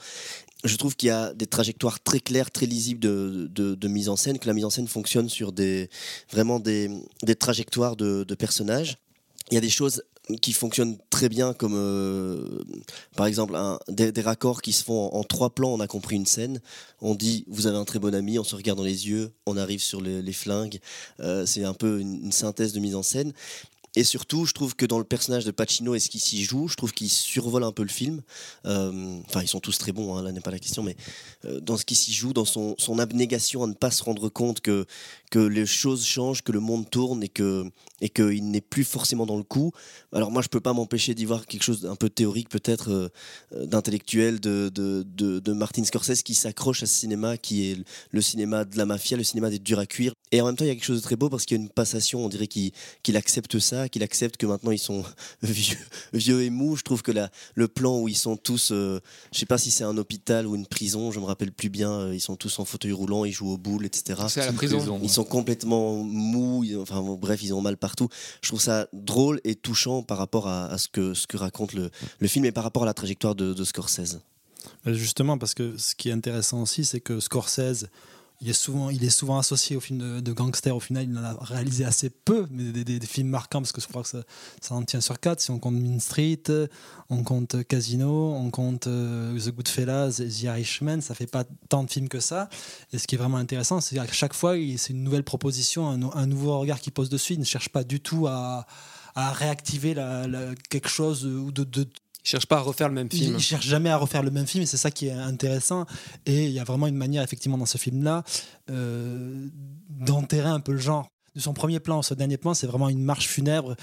je trouve qu'il y a des trajectoires très claires, très lisibles de, mise en scène, que la mise en scène fonctionne sur des, vraiment des, trajectoires de, personnages. Il y a des choses qui fonctionnent très bien, comme euh, par exemple des, raccords qui se font en, trois plans. On a compris une scène, on dit vous avez un très bon ami, on se regarde dans les yeux, on arrive sur les, flingues. Euh, C'est un peu une synthèse de mise en scène. Et surtout, je trouve que dans le personnage de Pacino et ce qui s'y joue, je trouve qu'il survole un peu le film. Euh, enfin, ils sont tous très bons, hein, là n'est pas la question, mais euh, dans ce qui s'y joue, dans son, abnégation à ne pas se rendre compte que, que les choses changent, que le monde tourne et que et qu'il n'est plus forcément dans le coup. Alors moi, je peux pas m'empêcher d'y voir quelque chose d'un peu théorique, peut-être euh, d'intellectuel de, de, de, de, Martin Scorsese qui s'accroche à ce cinéma qui est le cinéma de la mafia, le cinéma des durs à cuire. Et en même temps, il y a quelque chose de très beau parce qu'il y a une passation, on dirait qu'il qu accepte ça, qu'il accepte que maintenant ils sont (laughs) vieux, vieux et mous. Je trouve que la, le plan où ils sont tous, euh, je sais pas si c'est un hôpital ou une prison, je me rappelle plus bien, euh, ils sont tous en fauteuil roulant, ils jouent aux boules, etc. C'est à la prison. Ils sont complètement mous, enfin bref, ils ont mal partout. Je trouve ça drôle et touchant par rapport à, ce, que, raconte le, film et par rapport à la trajectoire de, de Scorsese. Justement, parce que ce qui est intéressant aussi, c'est que Scorsese, il est souvent, il est souvent associé au film de, de gangster. Au final, il en a réalisé assez peu, mais des, films marquants parce que je crois que ça, en tient sur quatre. Si on compte Mean Street, on compte Casino, on compte uh, The Goodfellas, The Irishman, ça fait pas tant de films que ça. Et ce qui est vraiment intéressant, c'est qu'à chaque fois, c'est une nouvelle proposition, un, nouveau regard qui pose dessus. Il ne cherche pas du tout à, réactiver quelque chose ou de il cherche pas à refaire le même film. Il, il cherche jamais à refaire le même film, et c'est ça qui est intéressant. Et il y a vraiment une manière, effectivement, dans ce film-là, euh, d'enterrer un peu le genre. de son premier plan à ce dernier plan, c'est vraiment une marche funèbre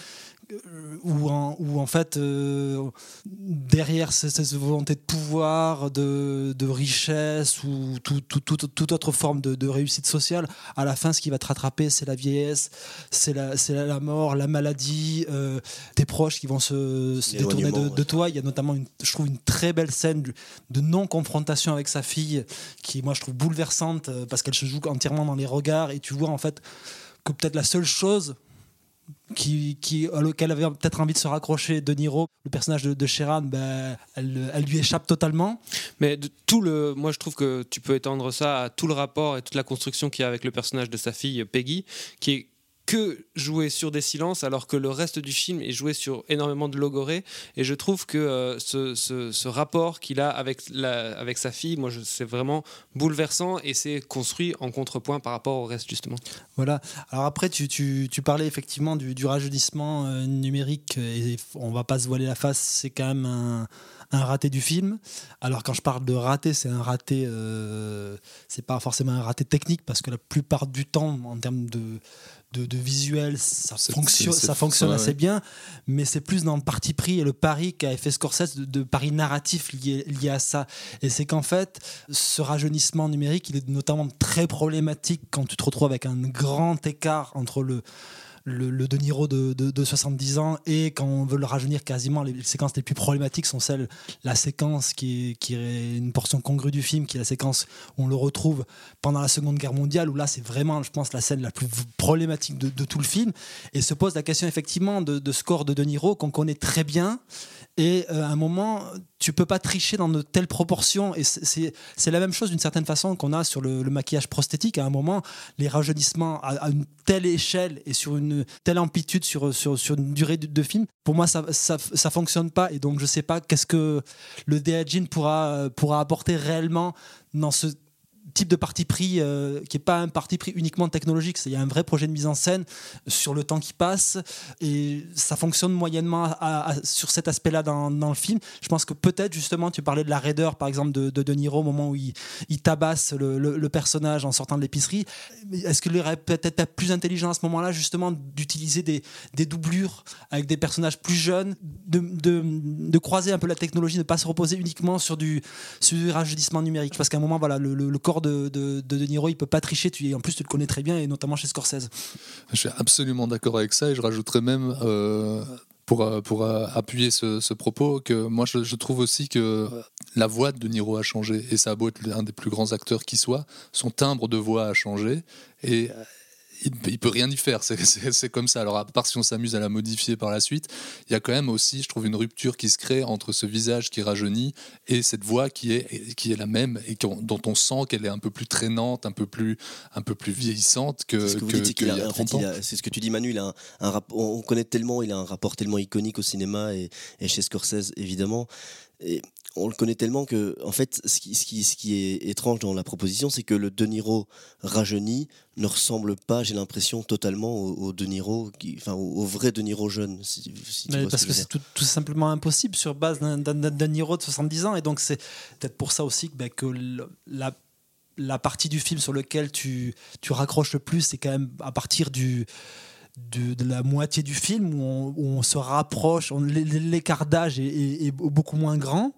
où en, où en fait, euh, derrière cette, volonté de pouvoir, de, de richesse ou tout- tout- tout- toute autre forme de, de réussite sociale, à la fin, ce qui va te rattraper, c'est la vieillesse, c'est la, mort, la maladie, euh, tes proches qui vont se, se détourner de, toi. Il y a notamment, une, je trouve, une très belle scène de- de non-confrontation avec sa fille, qui, moi, je trouve bouleversante euh, parce qu'elle se joue entièrement dans les regards et tu vois, en fait, que peut-être la seule chose qui, avait peut-être envie de se raccrocher De Niro, le personnage de, de Sheeran, ben, elle, lui échappe totalement. Mais tout le, moi je trouve que tu peux étendre ça à tout le rapport et toute la construction qu'il y a avec le personnage de sa fille Peggy, qui est que joué sur des silences alors que le reste du film est joué sur énormément de logorée et je trouve que euh, ce, rapport qu'il a avec, sa fille moi c'est vraiment bouleversant et c'est construit en contrepoint par rapport au reste justement Voilà. Alors après, tu, parlais effectivement du, du rajeunissement euh, numérique et on va pas se voiler la face, c'est quand même un, un raté du film. Alors quand je parle de raté, c'est un raté, euh, c'est pas forcément un raté technique parce que la plupart du temps, en termes de de, de visuel, ça fonctionne, ça fonctionne ouais, assez ouais. bien, mais c'est plus dans le parti pris et le pari qu'a fait Scorsese de, de pari narratif lié, lié à ça. Et c'est qu'en fait, ce rajeunissement numérique, il est notamment très problématique quand tu te retrouves avec un grand écart entre le, le, le De Niro de, de, de 70 ans et quand on veut le rajeunir quasiment, les, séquences les plus problématiques sont celles, la séquence qui est, qui est une portion congrue du film, qui est la séquence où on le retrouve pendant la Seconde Guerre mondiale, où là c'est vraiment, je pense, la scène la plus problématique de, de tout le film. Et se pose la question effectivement de, de score de De Niro qu'on connaît très bien. Et euh, à un moment, tu peux pas tricher dans de telles proportions. Et c'est- la même chose d'une certaine façon qu'on a sur le, maquillage prosthétique. À un moment, les rajeunissements à, une telle échelle et sur une telle amplitude sur, sur, sur une durée de, film, pour moi, ça, ça, ça fonctionne pas. Et donc, je sais pas qu'est-ce que le Deadjin pourra, pourra apporter réellement dans ce type de parti pris euh, qui est pas un parti pris uniquement technologique, il y a un vrai projet de mise en scène sur le temps qui passe et ça fonctionne moyennement sur cet aspect-là dans, dans le film. Je pense que peut-être justement tu parlais de la raideur par exemple de De, Niro au moment où il, il tabasse le, le- personnage en sortant de l'épicerie. Est-ce qu'il aurait peut-être pas plus intelligent à ce moment-là justement d'utiliser des, des doublures avec des personnages plus jeunes, de, de, de croiser un peu la technologie, de ne pas se reposer uniquement sur du, sur du rajeunissement numérique? Parce qu'à un moment voilà le- le corps de, de, Niro il peut pas tricher en plus tu le connais très bien et notamment chez Scorsese. Je suis absolument d'accord avec ça et je rajouterais même, euh, pour, euh, pour euh, appuyer ce, propos, que moi je, je trouve aussi que la voix de Niro a changé et ça a beau être l'un des plus grands acteurs qui soit, son timbre de voix a changé et il, il peut rien y faire, (laughs) c'est- comme ça. Alors à part si on s'amuse à la modifier par la suite, il y a quand même aussi, je trouve, une rupture qui se crée entre ce visage qui rajeunit et cette voix qui est, qui est la même et dont on sent qu'elle est un peu plus traînante, un peu plus, un peu plus vieillissante que, C'est ce que c'est qu'il qu'il y a, a en fait, 30 ans. il a- c'est ce que tu dis Manu, il a un, un rap- on on connaît tellement, il a un rapport tellement iconique au cinéma et, et chez Scorsese évidemment. Et on le connaît tellement que, en fait, ce qui, ce qui, ce qui est étrange dans la proposition, c'est que le De Niro rajeuni ne ressemble pas, j'ai l'impression, totalement au, au De Niro, qui, enfin, au, au vrai De Niro jeune. Si, si tu Mais vois ce parce que c'est tout, tout simplement impossible sur base d'un- d'un Niro de 70 ans. Et donc, c'est peut-être pour ça aussi que, ben, que la, la partie du film sur laquelle tu, tu raccroches le plus, c'est quand même à partir du, de la moitié du film où on, se rapproche, l'écart d'âge est, beaucoup moins grand.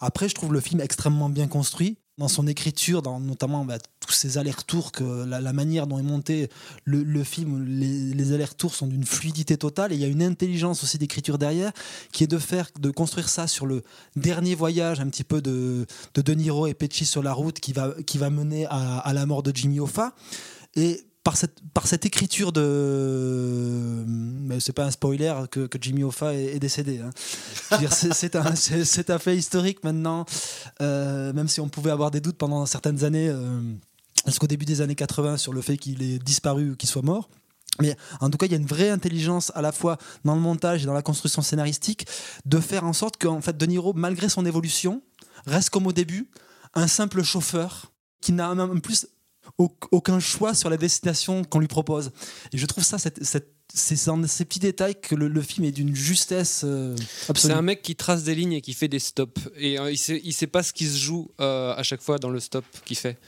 Après, je trouve le film extrêmement bien construit dans son écriture, dans notamment bah, tous ces allers-retours, que la, manière dont est monté le, film, les, allers-retours sont d'une fluidité totale et il y a une intelligence aussi d'écriture derrière qui est de faire, de construire ça sur le dernier voyage un petit peu de de, Niro et Pesci sur la route qui va, qui va mener à, à la mort de Jimmy Hoffa. Et par cette, par cette écriture de. Mais c'est pas un spoiler que, que Jimmy Hoffa est, décédé. hein. C'est- un, un fait historique maintenant, euh, même si on pouvait avoir des doutes pendant certaines années, euh, jusqu'au début des années 80, sur le fait qu'il ait disparu ou qu'il soit mort. Mais en tout cas, il y a une vraie intelligence à la fois dans le montage et dans la construction scénaristique de faire en sorte qu'en fait, De Niro, malgré son évolution, reste comme au début, un simple chauffeur qui n'a même en plus aucun choix sur la destination qu'on lui propose. Et je trouve ça, cette- cette- c'est dans ces petits détails que le, le film est d'une justesse euh, C'est un mec qui trace des lignes et qui fait des stops. Et euh, il, sait, il sait pas ce qui se joue euh, à chaque fois dans le stop qu'il fait.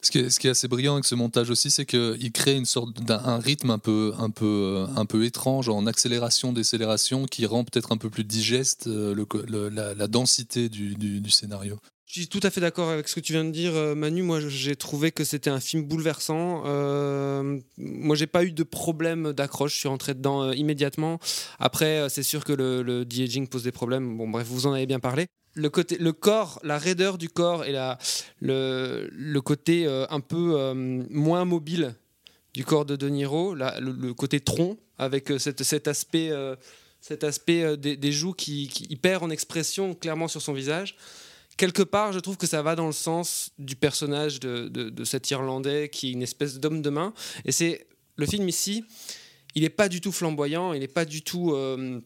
Ce qui, est, ce qui est assez brillant avec ce montage aussi, c'est qu'il crée une sorte d'un rythme un peu, un, peu, un peu étrange en accélération, décélération, qui rend peut-être un peu plus digeste euh, le, le, la, la, densité du, du, du, scénario. Je suis tout à fait d'accord avec ce que tu viens de dire, euh, Manu. Moi, j'ai trouvé que c'était un film bouleversant. Euh, moi, j'ai pas eu de problème d'accroche. Je suis rentré dedans euh, immédiatement. Après, euh, c'est sûr que le, le de-aging pose des problèmes. Bon, bref, vous en avez bien parlé le, côté, le corps, la raideur du corps et la, le, le côté un peu moins mobile du corps de De Niro, le, côté tronc, avec cette, cet aspect, cet aspect des, des, joues qui, qui perd en expression clairement sur son visage. Quelque part, je trouve que ça va dans le sens du personnage de, de, de cet Irlandais qui est une espèce d'homme de main. Et c'est le film ici, il n'est pas du tout flamboyant, il n'est pas du tout euh,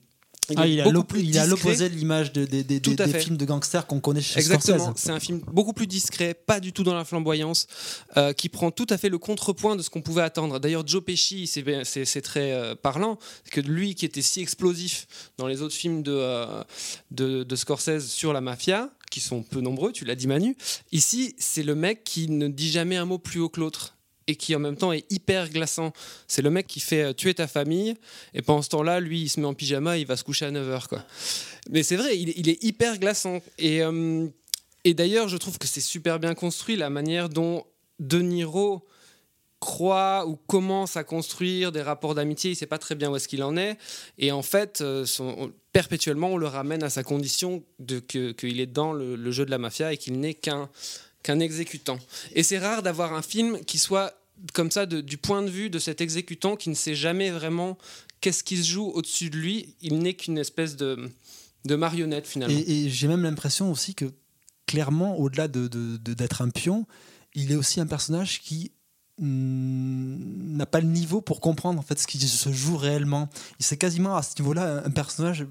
il, ah, il, a il a l'opposé de l'image de, de, de, des films de gangsters qu'on connaît chez Exactement, c'est un film beaucoup plus discret, pas du tout dans la flamboyance, euh, qui prend tout à fait le contrepoint de ce qu'on pouvait attendre. D'ailleurs, Joe Pesci, c'est très euh, parlant, que lui qui était si explosif dans les autres films de, euh, de, de Scorsese sur la mafia, qui sont peu nombreux, tu l'as dit Manu, ici c'est le mec qui ne dit jamais un mot plus haut que l'autre et qui en même temps est hyper glaçant. C'est le mec qui fait euh, tuer ta famille, et pendant ce temps-là, lui, il se met en pyjama, il va se coucher à 9h. Quoi. Mais c'est vrai, il, il, est hyper glaçant. Et, euh, et d'ailleurs, je trouve que c'est super bien construit la manière dont De Niro croit ou commence à construire des rapports d'amitié, il ne sait pas très bien où est-ce qu'il en est, et en fait, euh, perpétuellement, on le ramène à sa condition qu'il que est dans le, jeu de la mafia et qu'il n'est qu'un qu'un exécutant. Et c'est rare d'avoir un film qui soit comme ça du point de vue de cet exécutant qui ne sait jamais vraiment qu'est-ce qui se joue au-dessus de lui. Il n'est qu'une espèce de, de marionnette finalement. Et, et j'ai même l'impression aussi que clairement, au-delà d'être de, de, un pion, il est aussi un personnage qui n'a pas le niveau pour comprendre en fait ce qui se joue réellement. C'est quasiment à ce niveau-là un personnage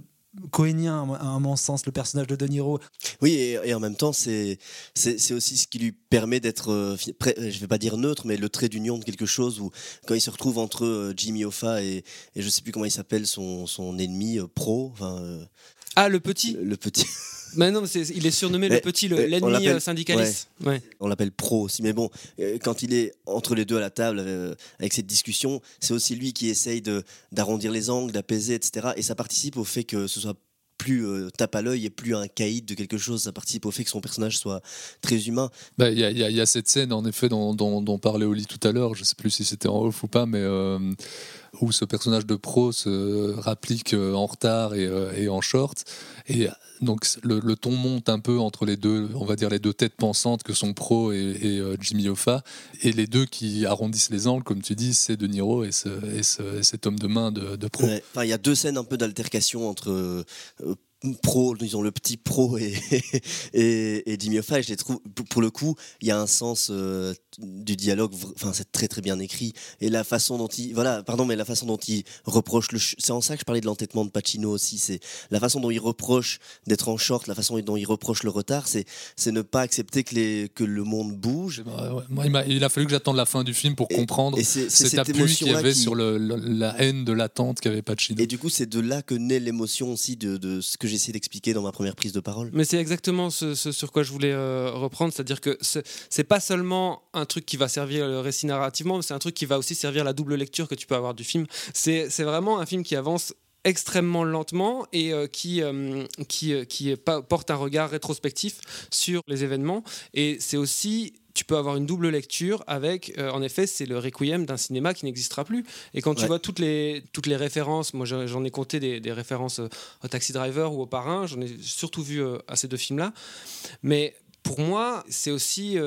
cohénien à mon sens le personnage de De Niro. Oui et, et en même temps c'est c'est aussi ce qui lui permet d'être euh, je vais pas dire neutre mais le trait d'union de quelque chose où quand il se retrouve entre euh, Jimmy Hoffa et, et je sais plus comment il s'appelle son, son ennemi euh, pro enfin ah le petit le, le petit (laughs) Mais non, est, il est surnommé le petit, l'ennemi euh, syndicaliste. Ouais. Ouais. On l'appelle pro aussi. Mais bon, euh, quand il est entre les deux à la table euh, avec cette discussion, c'est aussi lui qui essaye d'arrondir les angles, d'apaiser, etc. Et ça participe au fait que ce soit plus euh, tape à l'œil et plus un caïd de quelque chose. Ça participe au fait que son personnage soit très humain. Il bah, y, y, y, a cette scène, en effet, dont, dont, dont parlait Oli tout à l'heure. Je sais plus si c'était en off ou pas, mais euh, où ce personnage de pro se rapplique en retard et, euh, et en short. Et donc le, ton monte un peu entre les deux, on va dire les deux têtes pensantes que sont Pro et, euh, Jimmy Hoffa, et les deux qui arrondissent les angles, comme tu dis, c'est De Niro et, ce, et, ce, et, cet homme de main de, Pro. Il y a deux scènes un peu d'altercation entre euh, pro, disons le petit pro et, (laughs) et, et Jimmy Hoffa, et je les trouve, pour le coup, il y a un sens euh, du dialogue, enfin c'est très très bien écrit, et la façon dont il, voilà, pardon, mais la façon dont il reproche le, c'est en ça que je parlais de l'entêtement de Pacino aussi, c'est la façon dont il reproche d'être en short, la façon dont il reproche le retard, c'est ne pas accepter que les que le monde bouge. Ouais, ouais. Moi, il a, il a, fallu que j'attende la fin du film pour et, comprendre et c'est, cette appui qu'il y avait qui... sur le, le, la haine de l'attente qu'avait Pacino. Et du coup, c'est de là que naît l'émotion aussi de, de ce que j'ai essayé d'expliquer dans ma première prise de parole. Mais c'est exactement ce, sur quoi je voulais euh, reprendre, c'est-à-dire que c'est pas seulement un truc qui va servir le récit narrativement, mais c'est un truc qui va aussi servir la double lecture que tu peux avoir du film. C'est vraiment un film qui avance extrêmement lentement et euh, qui, euh, qui, euh, qui porte un regard rétrospectif sur les événements. Et c'est aussi tu peux avoir une double lecture avec, euh, en effet, c'est le requiem d'un cinéma qui n'existera plus. Et quand tu ouais. vois toutes les, toutes les références, moi j'en ai compté des, des références euh, au Taxi Driver ou au Parrain, j'en ai surtout vu euh, à ces deux films-là. Mais pour moi, c'est aussi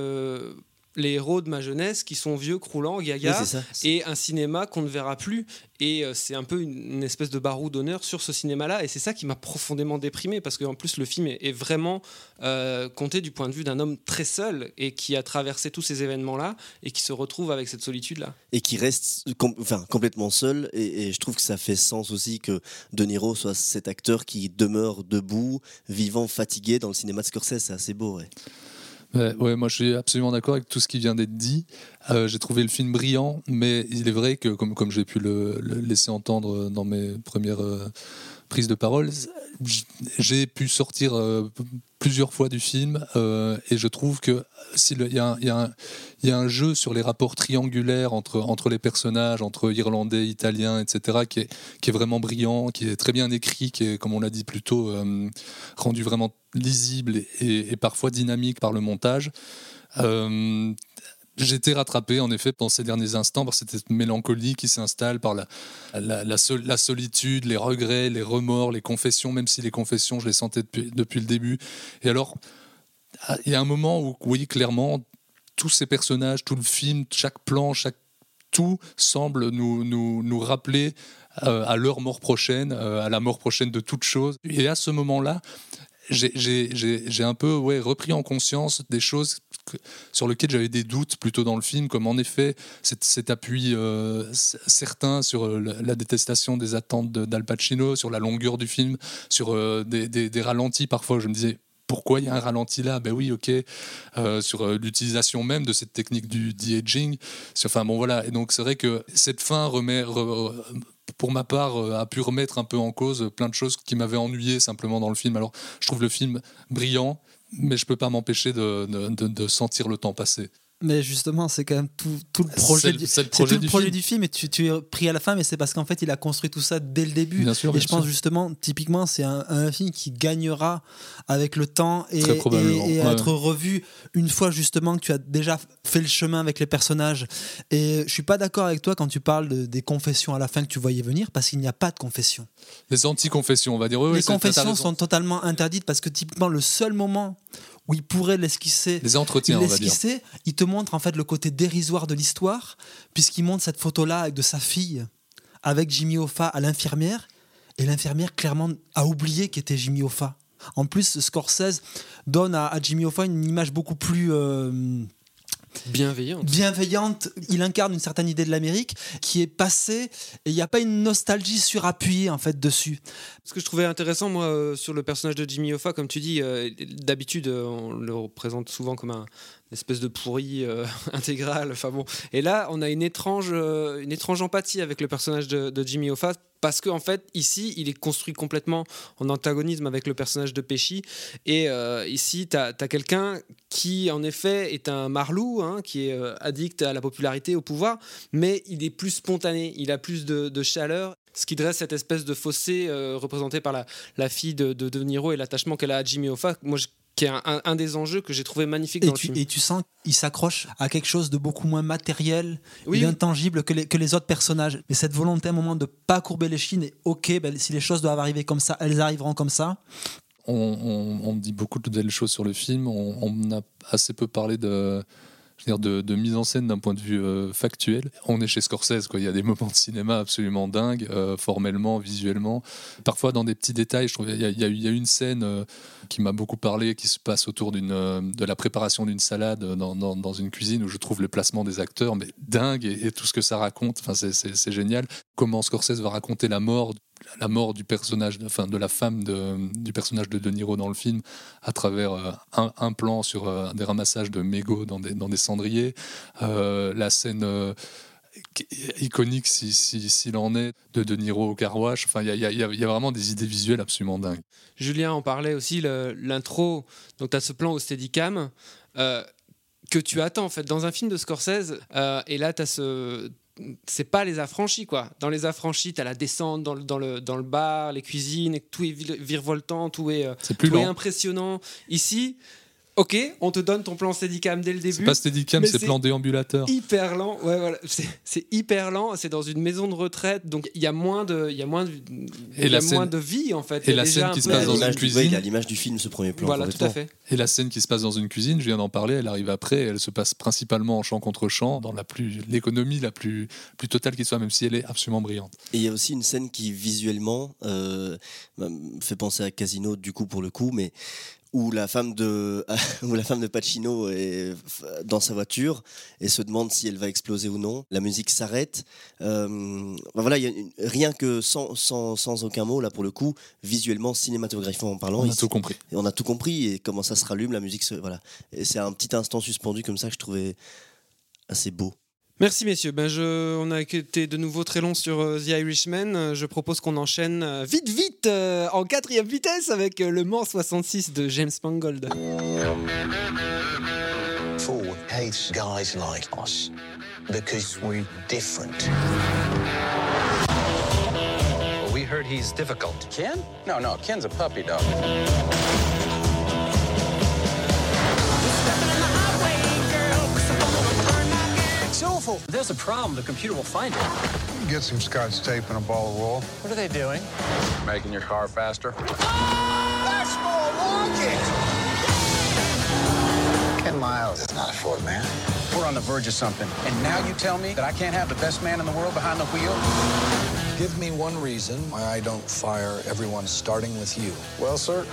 les héros de ma jeunesse qui sont vieux, croulants, gaga, oui, et un cinéma qu'on ne verra plus. Et euh, c'est un peu une, espèce de barreau d'honneur sur ce cinéma-là. Et c'est ça qui m'a profondément déprimé, parce qu'en plus, le film est, est vraiment euh, compté du point de vue d'un homme très seul et qui a traversé tous ces événements-là et qui se retrouve avec cette solitude-là. Et qui reste com enfin, complètement seul. Et, et, je trouve que ça fait sens aussi que De Niro soit cet acteur qui demeure debout, vivant, fatigué dans le cinéma de Scorsese. C'est assez beau, ouais. Ouais, moi je suis absolument d'accord avec tout ce qui vient d'être dit. Euh, j'ai trouvé le film brillant, mais il est vrai que, comme, comme j'ai pu le, le, laisser entendre dans mes premières euh, prises de parole, j'ai pu sortir euh, plusieurs fois du film euh, et je trouve que il y, a un jeu sur les rapports triangulaires entre, entre les personnages, entre Irlandais, Italiens, etc., qui est, qui est vraiment brillant, qui est très bien écrit, qui est, comme on l'a dit plus tôt, euh, rendu vraiment lisible et, parfois dynamique par le montage. Été rattrapé, en effet, dans ces derniers instants, par cette mélancolie qui s'installe, par la, solitude, les regrets, les remords, les confessions, même si les confessions, je les sentais depuis, le début. Et alors, il y a un moment où, oui, clairement, tous ces personnages, tout le film, chaque plan, chaque tout semble nous rappeler euh, à leur mort prochaine, euh, à la mort prochaine de toute chose. Et à ce moment-là, j'ai un peu ouais, repris en conscience des choses sur lesquelles j'avais des doutes plutôt dans le film, comme en effet cet, appui euh, certain sur euh, la, détestation des attentes d'Al Pacino, sur la longueur du film, sur euh, des, des, ralentis parfois. Je me disais, pourquoi il y a un ralenti là? Ben oui, ok. sur l'utilisation même de cette technique du de-aging. Enfin bon voilà. Et donc c'est vrai que cette fin remet, pour ma part, euh, a pu remettre un peu en cause plein de choses qui m'avaient ennuyé simplement dans le film. Alors, je trouve le film brillant, mais je peux pas m'empêcher de, sentir le temps passer. Mais justement, c'est quand même tout, tout le projet, du, projet, du, projet film. du film. Et tu, tu, es pris à la fin, mais c'est parce qu'en fait, il a construit tout ça dès le début. Bien sûr, et je pense justement, typiquement, c'est un, film qui gagnera avec le temps et, et, être revu une fois justement que tu as déjà fait le chemin avec les personnages. Et je suis pas d'accord avec toi quand tu parles des confessions à la fin que tu voyais venir, parce qu'il n'y a pas de confessions. Les anti-confessions, on va dire. les confessions sont totalement interdites parce que typiquement, le seul moment où il pourrait l'esquisser. Les entretiens, on va dire. Il te montre en fait le côté dérisoire de l'histoire, puisqu'il montre cette photo-là de sa fille, avec Jimmy Hoffa à l'infirmière, et l'infirmière clairement a oublié qu'était Jimmy Hoffa. En plus, Scorsese donne à, Jimmy Hoffa une image beaucoup plus euh, bienveillante. Bienveillante. Il incarne une certaine idée de l'Amérique qui est passée et il n'y a pas une nostalgie surappuyée en fait dessus. Ce que je trouvais intéressant moi euh, sur le personnage de Jimmy Hoffa, comme tu dis, euh, d'habitude euh, on le représente souvent comme un, espèce de pourri (laughs) intégral. Enfin bon. Et là, on a une étrange, une étrange empathie avec le personnage de, Jimmy Hoffa parce qu'en en fait, ici, il est construit complètement en antagonisme avec le personnage de Pesci. Et euh, ici, tu as, quelqu'un qui, en effet, est un marlou, hein, qui est euh, addict à la popularité, au pouvoir, mais il est plus spontané, il a plus de, chaleur ce qui dresse cette espèce de fossé euh, représenté par la, fille de, de, Niro et l'attachement qu'elle a à Jimmy Hoffa. Moi, qui est un, des enjeux que j'ai trouvé magnifique et dans tu, le film. Et tu sens qu'il s'accroche à quelque chose de beaucoup moins matériel et intangible que les, que les autres personnages. Mais cette volonté à un moment de pas courber les chines et ok, ben, si les choses doivent arriver comme ça, elles arriveront comme ça. On, on, dit beaucoup de belles choses sur le film. On, on a assez peu parlé de de, mise en scène d'un point de vue euh, factuel. On est chez Scorsese, quoi. il y a des moments de cinéma absolument dingues, euh, formellement, visuellement. Parfois dans des petits détails, je trouve il y, a, y a une scène euh, qui m'a beaucoup parlé, qui se passe autour de la préparation d'une salade dans, dans, une cuisine où je trouve le placement des acteurs mais dingue et, tout ce que ça raconte. C'est, génial. Comment Scorsese va raconter la mort la mort du personnage, enfin de la femme du personnage de De Niro dans le film, à travers euh, un, plan sur euh, des ramassages de mégots dans des, cendriers, euh, la scène iconique s'il si, si, en est de De Niro au carwash. Enfin, il y a, vraiment des idées visuelles absolument dingues. Julien en parlait aussi, l'intro. Donc, tu as ce plan au Steadicam. que tu attends en fait dans un film de Scorsese et là tu as ce c'est pas les affranchis quoi. Dans les affranchis, t'as la descente dans le, dans, le, dans le bar, les cuisines, et tout est virevoltant, tout est, euh, tout est impressionnant. Ici, Ok, on te donne ton plan Steadicam dès le début. C'est pas Steadicam, c'est plan déambulateur. Hyper lent, ouais, voilà. C'est hyper lent. C'est dans une maison de retraite, donc il y a moins de, il y a moins de, et la moins de vie en fait. Et la scène qui se passe dans une cuisine. il y a l'image du film, ce premier plan. Voilà, tout à fait. Et la scène qui se passe dans une cuisine, je viens d'en parler, elle arrive après. Elle se passe principalement en champ contre champ, dans la plus l'économie la plus plus totale qui soit, même si elle est absolument brillante. Et il y a aussi une scène qui visuellement euh, me fait penser à Casino du coup pour le coup, mais où la femme de (laughs) où la femme de Pacino est dans sa voiture et se demande si elle va exploser ou non. La musique s'arrête. Euh, ben voilà, y a rien que sans, sans, sans, aucun mot là pour le coup, visuellement, cinématographiquement parlant, on a tout compris. On a tout compris et comment ça se rallume, la musique se voilà. Et c'est un petit instant suspendu comme ça que je trouvais assez beau. Merci messieurs. Ben je, on a été de nouveau très long sur euh, The Irishman. Je propose qu'on enchaîne euh, vite, vite, euh, en quatrième vitesse avec Le Mans 66 de James Mangold. Ford hates guys like us because we're different. We heard he's difficult. Ken? No, no, Ken's a puppy dog. It's awful. If there's a problem, the computer will find it. Get some scotch tape and a ball of wool. What are they doing? Making your car faster. Ah, that's more like it! Ken Miles is not a Ford man. We're on the verge of something. And now you tell me that I can't have the best man in the world behind the wheel? Give me one reason why I don't fire everyone starting with you. Well, sir,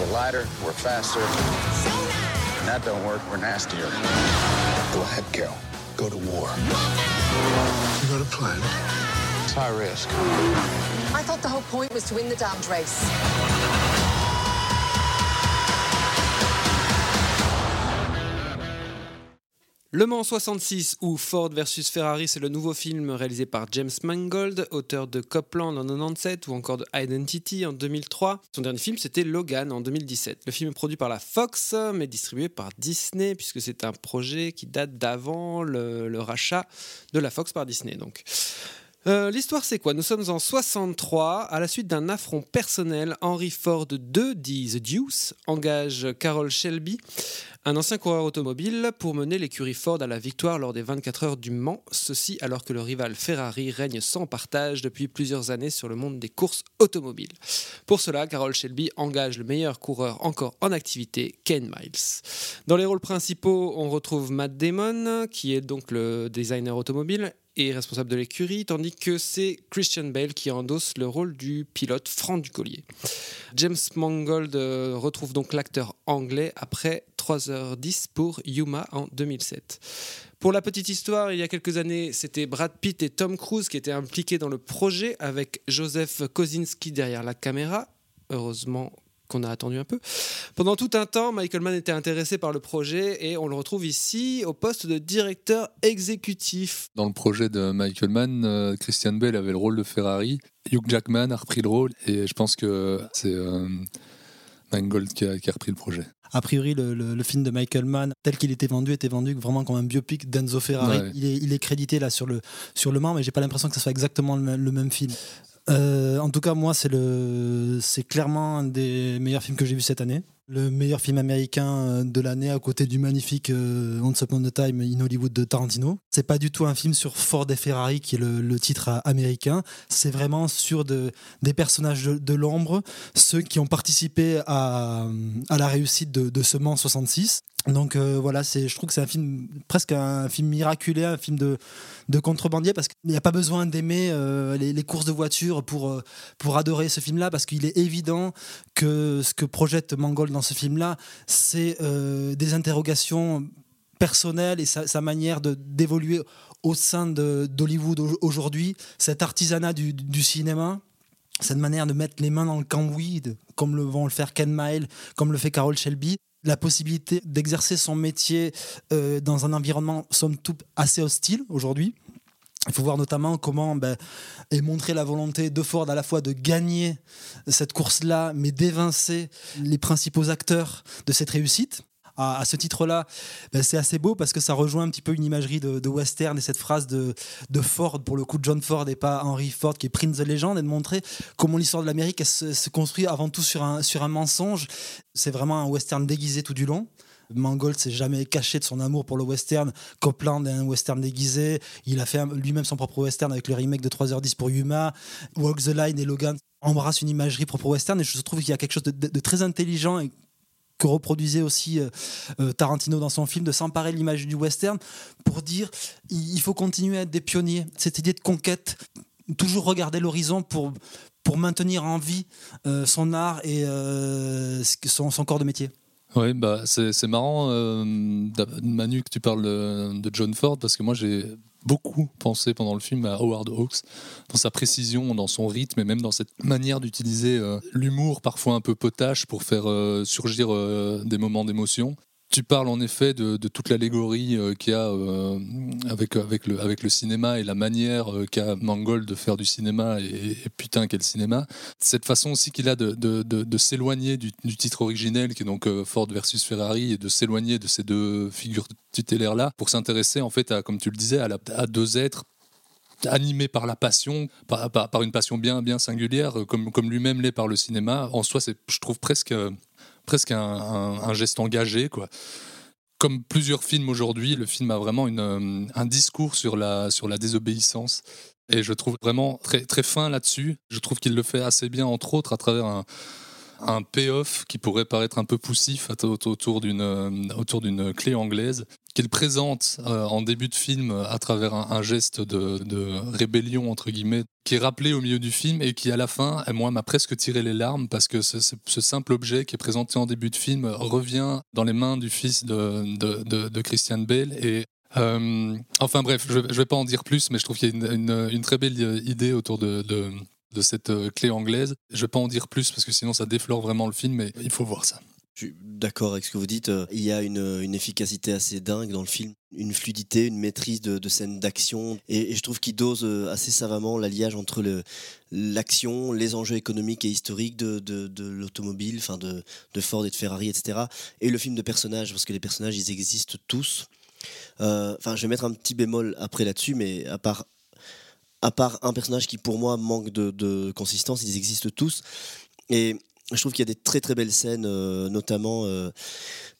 we're lighter, we're faster. When that don't work, we're nastier. Go ahead, Carol. Go to war. You got a plan? It's high risk. I thought the whole point was to win the damned race. Le Mans 66 ou Ford versus Ferrari, c'est le nouveau film réalisé par James Mangold, auteur de Copland en 97 ou encore de Identity en 2003. Son dernier film, c'était Logan en 2017. Le film est produit par la Fox, mais distribué par Disney, puisque c'est un projet qui date d'avant le, le rachat de la Fox par Disney. Donc. Euh, L'histoire, c'est quoi? Nous sommes en 63. À la suite d'un affront personnel, Henry Ford II, dit The Deuce, engage Carroll Shelby, un ancien coureur automobile, pour mener l'écurie Ford à la victoire lors des 24 heures du Mans. Ceci alors que le rival Ferrari règne sans partage depuis plusieurs années sur le monde des courses automobiles. Pour cela, Carroll Shelby engage le meilleur coureur encore en activité, Ken Miles. Dans les rôles principaux, on retrouve Matt Damon, qui est donc le designer automobile, et responsable de l'écurie, tandis que c'est Christian Bale qui endosse le rôle du pilote Franck Ducollier. James Mangold euh, retrouve donc l'acteur anglais après 3h10 pour Yuma en 2007. Pour la petite histoire, il y a quelques années, c'était Brad Pitt et Tom Cruise qui étaient impliqués dans le projet avec Joseph Kosinski derrière la caméra. Heureusement qu'on a attendu un peu. Pendant tout un temps, Michael Mann était intéressé par le projet et on le retrouve ici au poste de directeur exécutif. Dans le projet de Michael Mann, euh, Christian Bale avait le rôle de Ferrari. Hugh Jackman a repris le rôle et je pense que c'est euh, Mangold qui a, qui a repris le projet. A priori, le, le- le film de Michael Mann, tel qu'il était vendu, était vendu vraiment comme un biopic d'Enzo Ferrari. Ouais. Il, est, il est crédité là sur le, sur le Mans, mais j'ai pas l'impression que ce soit exactement le même film. Euh, en tout cas, moi, c'est le, c'est clairement un des meilleurs films que j'ai vu cette année. Le meilleur film américain euh, de l'année à côté du magnifique euh, Once Upon a Time in Hollywood de Tarantino. C'est pas du tout un film sur Ford et Ferrari qui est le, titre américain. C'est vraiment sur de, des personnages de, l'ombre, ceux qui ont participé à, la réussite de, de ce Mans 66. Donc euh, voilà, je trouve que c'est un film presque un film miraculé, un film de, contrebandier parce qu'il n'y a pas besoin d'aimer euh, les, courses de voitures pour, euh, pour adorer ce film-là parce qu'il est évident que ce que projette Mangold dans ce film-là, c'est des interrogations personnelles et sa, manière d'évoluer au sein d'Hollywood au- aujourd'hui, cet artisanat du, du cinéma cette manière de mettre les mains dans le cambouis, comme le vont le faire Ken Mile, comme le fait Carol Shelby, la possibilité d'exercer son métier euh, dans un environnement somme toute assez hostile aujourd'hui. Il faut voir notamment comment ben, est montrée la volonté de Ford à la fois de gagner cette course-là, mais d'évincer les principaux acteurs de cette réussite. À, ce titre-là, ben, c'est assez beau parce que ça rejoint un petit peu une imagerie de, de western et cette phrase de, de Ford, pour le coup John Ford et pas Henry Ford, qui est Prince the Legend, et de montrer comment l'histoire de l'Amérique se, construit avant tout sur un, mensonge. C'est vraiment un western déguisé tout du long. Mangold s'est jamais caché de son amour pour le western. Copland est un western déguisé. Il a fait lui-même son propre western avec le remake de 3h10 pour Yuma. Walk the Line et Logan embrassent une imagerie propre western et je trouve qu'il y a quelque chose de, de- de très intelligent et que reproduisait aussi euh, euh, Tarantino dans son film, de s'emparer de l'image du western pour dire il faut continuer à être des pionniers. Cette idée de conquête, toujours regarder l'horizon pour, pour maintenir en vie euh, son art et son, corps de métier. Oui, bah, c'est marrant, Manu, que tu parles de, de John Ford, parce que moi j'ai beaucoup pensé pendant le film à Howard Hawks, dans sa précision, dans son rythme et même dans cette manière d'utiliser euh, l'humour parfois un peu potache pour faire euh, surgir euh, des moments d'émotion. Tu parles en effet de, toute l'allégorie euh, qu'il y a euh, avec, le, cinéma et la manière euh, qu'a Mangold de faire du cinéma et, putain quel cinéma. Cette façon aussi qu'il a de, s'éloigner du, titre originel qui est donc Ford versus Ferrari et de s'éloigner de ces deux figures tutélaires là pour s'intéresser en fait à, comme tu le disais, à, deux êtres animés par la passion, par, une passion bien, singulière, comme, lui-même l'est par le cinéma. En soi, je trouve presque presque un, geste engagé, quoi. Comme plusieurs films aujourd'hui, le film a vraiment une, euh, un discours sur la, sur la désobéissance. Et je trouve vraiment très, très fin là-dessus. Je trouve qu'il le fait assez bien, entre autres, à travers un, un payoff qui pourrait paraître un peu poussif autour d'une euh, autour d'une clé anglaise qu'il présente euh, en début de film à travers un, geste de, rébellion entre guillemets qui est rappelé au milieu du film et qui à la fin moi m'a presque tiré les larmes parce que ce, simple objet qui est présenté en début de film revient dans les mains du fils de, de Christian Bale et euh, enfin bref, je ne vais pas en dire plus, mais je trouve qu'il y a une, très belle idée autour de, de cette euh, clé anglaise. Je vais pas en dire plus parce que sinon ça déflore vraiment le film, mais il faut voir ça. Je suis d'accord avec ce que vous dites. Euh, il y a une, efficacité assez dingue dans le film, une fluidité, une maîtrise de, scènes d'action. Et, je trouve qu'il dose euh, assez savamment l'alliage entre l'action, les enjeux économiques et historiques de, l'automobile, enfin de, Ford et de Ferrari, etc. Et le film de personnages, parce que les personnages, ils existent tous. Enfin, je vais mettre un petit bémol après là-dessus, mais à part à part un personnage qui pour moi manque de, consistance, ils existent tous. Et je trouve qu'il y a des très très belles scènes, euh, notamment euh,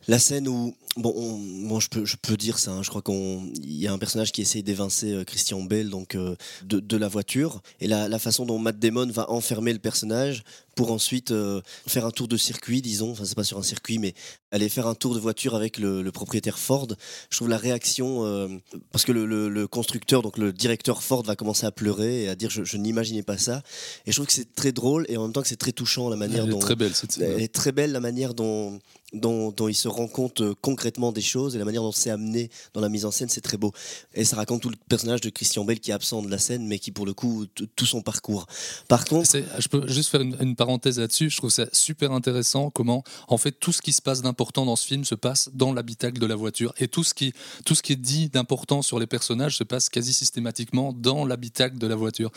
la scène où, bon, je, peux, je peux dire ça, hein, je crois qu'il y a un personnage qui essaye d'évincer euh, Christian Bale donc, de, la voiture, et la, la, façon dont Matt Damon va enfermer le personnage pour ensuite euh, faire un tour de circuit, disons, enfin c'est pas sur un circuit, mais aller faire un tour de voiture avec le, propriétaire Ford. Je trouve la réaction, euh, parce que le, constructeur, donc le directeur Ford va commencer à pleurer et à dire je, n'imaginais pas ça. Et je trouve que c'est très drôle et en même temps que c'est très touchant la manière elle dont... Est très belle cette scène. Elle est très belle la manière dont, dont, il se rend compte euh, concrètement des choses et la manière dont c'est amené dans la mise en scène, c'est très beau. Et ça raconte tout le personnage de Christian Bale qui est absent de la scène, mais qui pour le coup, tout son parcours. Par contre... Je peux juste faire une, parenthèse là-dessus. Je trouve ça super intéressant comment, en fait, tout ce qui se passe d'important dans ce film se passe dans l'habitacle de la voiture. Et tout ce qui, tout ce qui est dit d'important sur les personnages se passe quasi systématiquement dans l'habitacle de la voiture.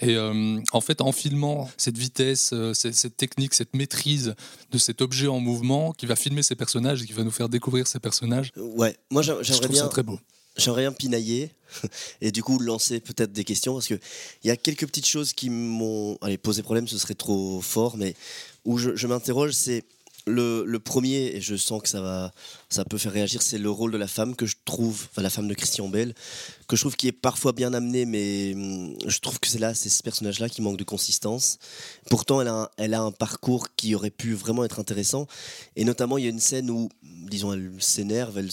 Et euh, en fait, en filmant cette vitesse, euh, cette, technique, cette maîtrise de cet objet en mouvement qui va filmer ces personnages et qui va nous faire découvrir ces personnages. Ouais, moi j'aimerais bien. Ça très beau. J'aimerais bien pinailler (laughs) et du coup lancer peut-être des questions parce qu'il y a quelques petites choses qui m'ont. Allez, poser problème, ce serait trop fort, mais où je m'interroge, c'est le, premier, et je sens que ça, va, ça peut faire réagir, c'est le rôle de la femme que je trouve, enfin la femme de Christian Bell, que je trouve qui est parfois bien amené, mais hum, je trouve que c'est là, c'est ce personnage-là qui manque de consistance. Pourtant, elle a, un, elle a un parcours qui aurait pu vraiment être intéressant, et notamment il y a une scène où, disons, elle s'énerve, elle,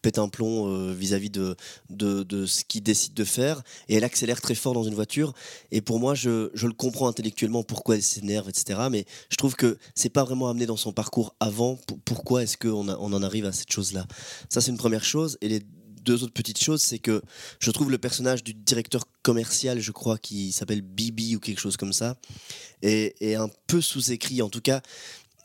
pète un plomb euh, vis-à-vis de, de, ce qu'il décide de faire, et elle accélère très fort dans une voiture. Et pour moi, je, je le comprends intellectuellement pourquoi elle s'énerve, etc. Mais je trouve que c'est pas vraiment amené dans son parcours avant Pourquoi est-ce qu'on on en arrive à cette chose-là? Ça, c'est une première chose. Et les deux autres petites choses, c'est que je trouve le personnage du directeur commercial, je crois, qui s'appelle Bibi ou quelque chose comme ça, est, un peu sous-écrit. En tout cas,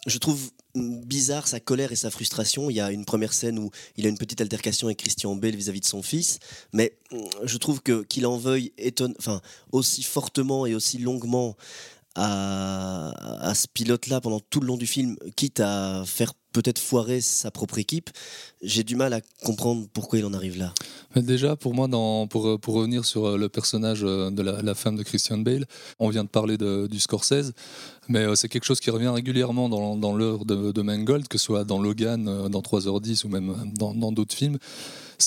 je trouve bizarre sa colère et sa frustration. Il y a une première scène où il a une petite altercation avec Christian Bale vis-à-vis de son fils, mais je trouve que qu'il en veuille étonne, enfin aussi fortement et aussi longuement à, ce pilote-là pendant tout le long du film, quitte à faire peut-être foirer sa propre équipe, j'ai du mal à comprendre pourquoi il en arrive là. Déjà, pour moi, pour, pour revenir sur euh, le personnage euh, de la, femme de Christian Bale, on vient de parler du Scorsese, mais euh, c'est quelque chose qui revient régulièrement dans, dans l'œuvre de, de Mangold, que ce soit dans Logan, dans 3h10 ou même dans d'autres films.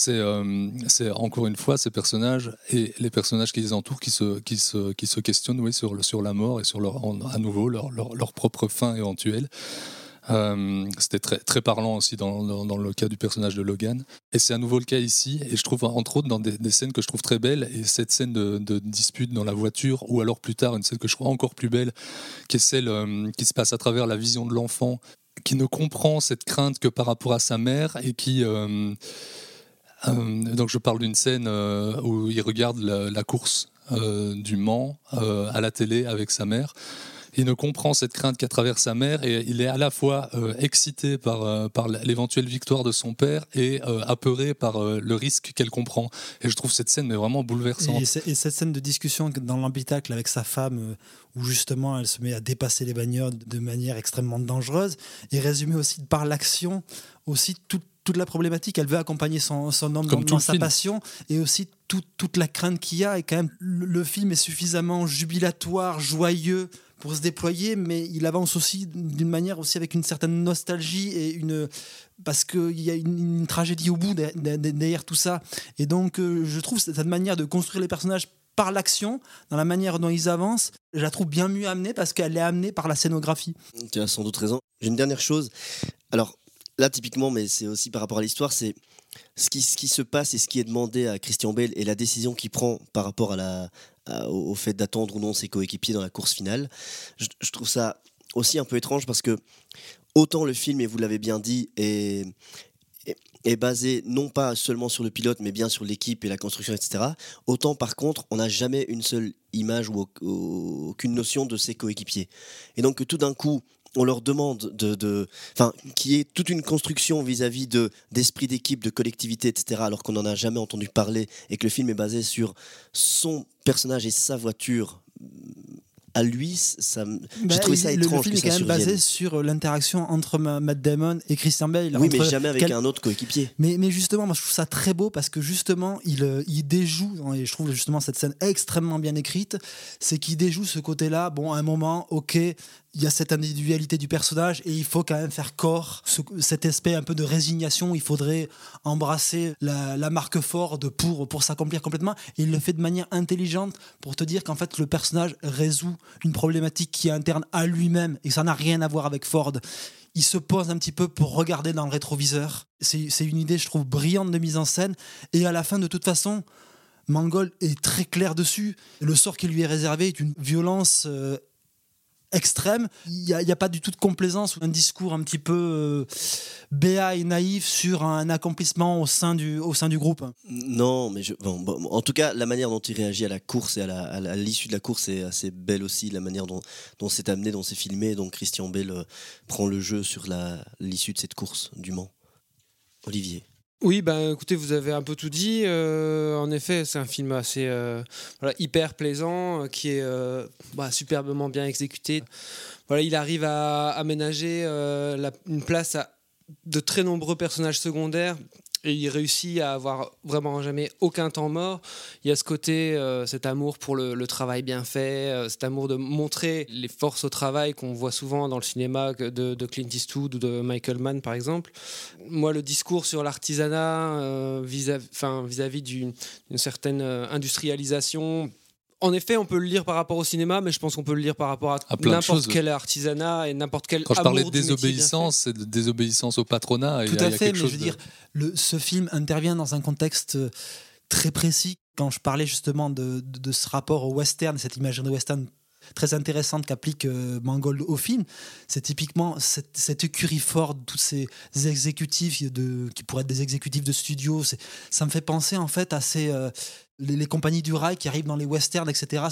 Euh, c'est encore une fois ces personnages et les personnages qui les entourent qui se, qui se, qui se questionnent oui, sur, sur la mort et sur leur, à nouveau leur, leur, propre fin éventuelle. Euh, c'était très, très parlant aussi dans, dans, le cas du personnage de Logan. Et c'est à nouveau le cas ici. Et je trouve, entre autres, dans des, scènes que je trouve très belles, et cette scène de, dispute dans la voiture, ou alors plus tard, une scène que je trouve encore plus belle, qui est celle euh, qui se passe à travers la vision de l'enfant, qui ne comprend cette crainte que par rapport à sa mère, et qui. Euh, donc je parle d'une scène où il regarde la, course du Mans à la télé avec sa mère. Il ne comprend cette crainte qu'à travers sa mère et il est à la fois euh, excité par, euh, par l'éventuelle victoire de son père et euh, apeuré par le risque qu'elle comprend. Et je trouve cette scène mais vraiment bouleversante. Et, cette scène de discussion dans l'habitacle avec sa femme, où justement elle se met à dépasser les bagnoles de manière extrêmement dangereuse, est résumée aussi par l'action, aussi toute toute la problématique. Elle veut accompagner son, son homme dans, sa passion et aussi toute la crainte qu'il y a. Et quand même, le film est suffisamment jubilatoire, joyeux pour se déployer, mais il avance aussi d'une manière aussi avec une certaine nostalgie et une parce qu'il y a une, tragédie au bout derrière, tout ça. Et donc, euh, je trouve cette manière de construire les personnages par l'action, dans la manière dont ils avancent, je la trouve bien mieux amenée parce qu'elle est amenée par la scénographie. Tu as sans doute raison. J'ai une dernière chose. Alors, là, typiquement, mais c'est aussi par rapport à l'histoire, c'est ce qui, ce qui se passe et ce qui est demandé à Christian Bale et la décision qu'il prend par rapport à la, au, fait d'attendre ou non ses coéquipiers dans la course finale. Je, trouve ça aussi un peu étrange parce que autant le film, et vous l'avez bien dit, est, est, basé non pas seulement sur le pilote, mais bien sur l'équipe et la construction, etc. Autant par contre, on n'a jamais une seule image ou aucune notion de ses coéquipiers. Et donc tout d'un coup, on leur demande de, enfin, qui est toute une construction vis-à-vis de d'esprit d'équipe, de collectivité, etc. Alors qu'on n'en a jamais entendu parler et que le film est basé sur son personnage et sa voiture à lui, ça, j'ai bah, trouvé ça étrange. Le film est quand même basé sur euh, l'interaction entre Matt Damon et Christian Bale. Oui, mais jamais avec un autre coéquipier. Mais, mais justement, moi je trouve ça très beau parce que justement, il, euh, il déjoue, et je trouve justement cette scène extrêmement bien écrite, c'est qu'il déjoue ce côté-là. Bon, à un moment, ok, il y a cette individualité du personnage et il faut quand même faire corps, cet aspect un peu de résignation. Il faudrait embrasser la, marque Ford pour, pour s'accomplir complètement. Et il le fait de manière intelligente pour te dire qu'en fait, le personnage résout une problématique qui est interne à lui-même et ça n'a rien à voir avec Ford. Il se pose un petit peu pour regarder dans le rétroviseur. C'est une idée, je trouve, brillante de mise en scène. Et à la fin, de toute façon, Mangold est très clair dessus. Le sort qui lui est réservé est une violence euh, extrême. Il n'y a, pas du tout de complaisance ou un discours un petit peu euh, béat et naïf sur un accomplissement au sein du, au sein du groupe. Non, mais en tout cas, la manière dont il réagit à la course et à l'issue de la course est assez belle aussi. La manière dont, dont c'est amené, dont c'est filmé. Donc Christian Bell euh, prend le jeu sur l'issue de cette course du Mans. Olivier. Oui, bah, écoutez, vous avez un peu tout dit. Euh, en effet, c'est un film assez euh, hyper plaisant, euh, qui est bah, superbement bien exécuté. Voilà, il arrive à aménager une place à de très nombreux personnages secondaires et il réussit à avoir vraiment jamais aucun temps mort. Il y a ce côté, euh, cet amour pour le, travail bien fait, euh, cet amour de montrer les forces au travail qu'on voit souvent dans le cinéma de, Clint Eastwood ou de Michael Mann par exemple. Moi, le discours sur l'artisanat euh, vis-à-vis d'une certaine industrialisation en effet, on peut le lire par rapport au cinéma, mais je pense qu'on peut le lire par rapport à, n'importe quel artisanat et n'importe quel. Quand je parlais de désobéissance, c'est de désobéissance au patronat. Tout à fait, mais je veux dire, le, ce film intervient dans un contexte euh, très précis. Quand je parlais justement de, ce rapport au western, cette imagerie de western très intéressante qu'applique euh, Mangold au film, c'est typiquement cette, cette, écurie Ford, tous ces exécutifs de, qui pourraient être des exécutifs de studio. Ça me fait penser en fait à ces, euh, les, compagnies du rail qui arrivent dans les westerns, etc.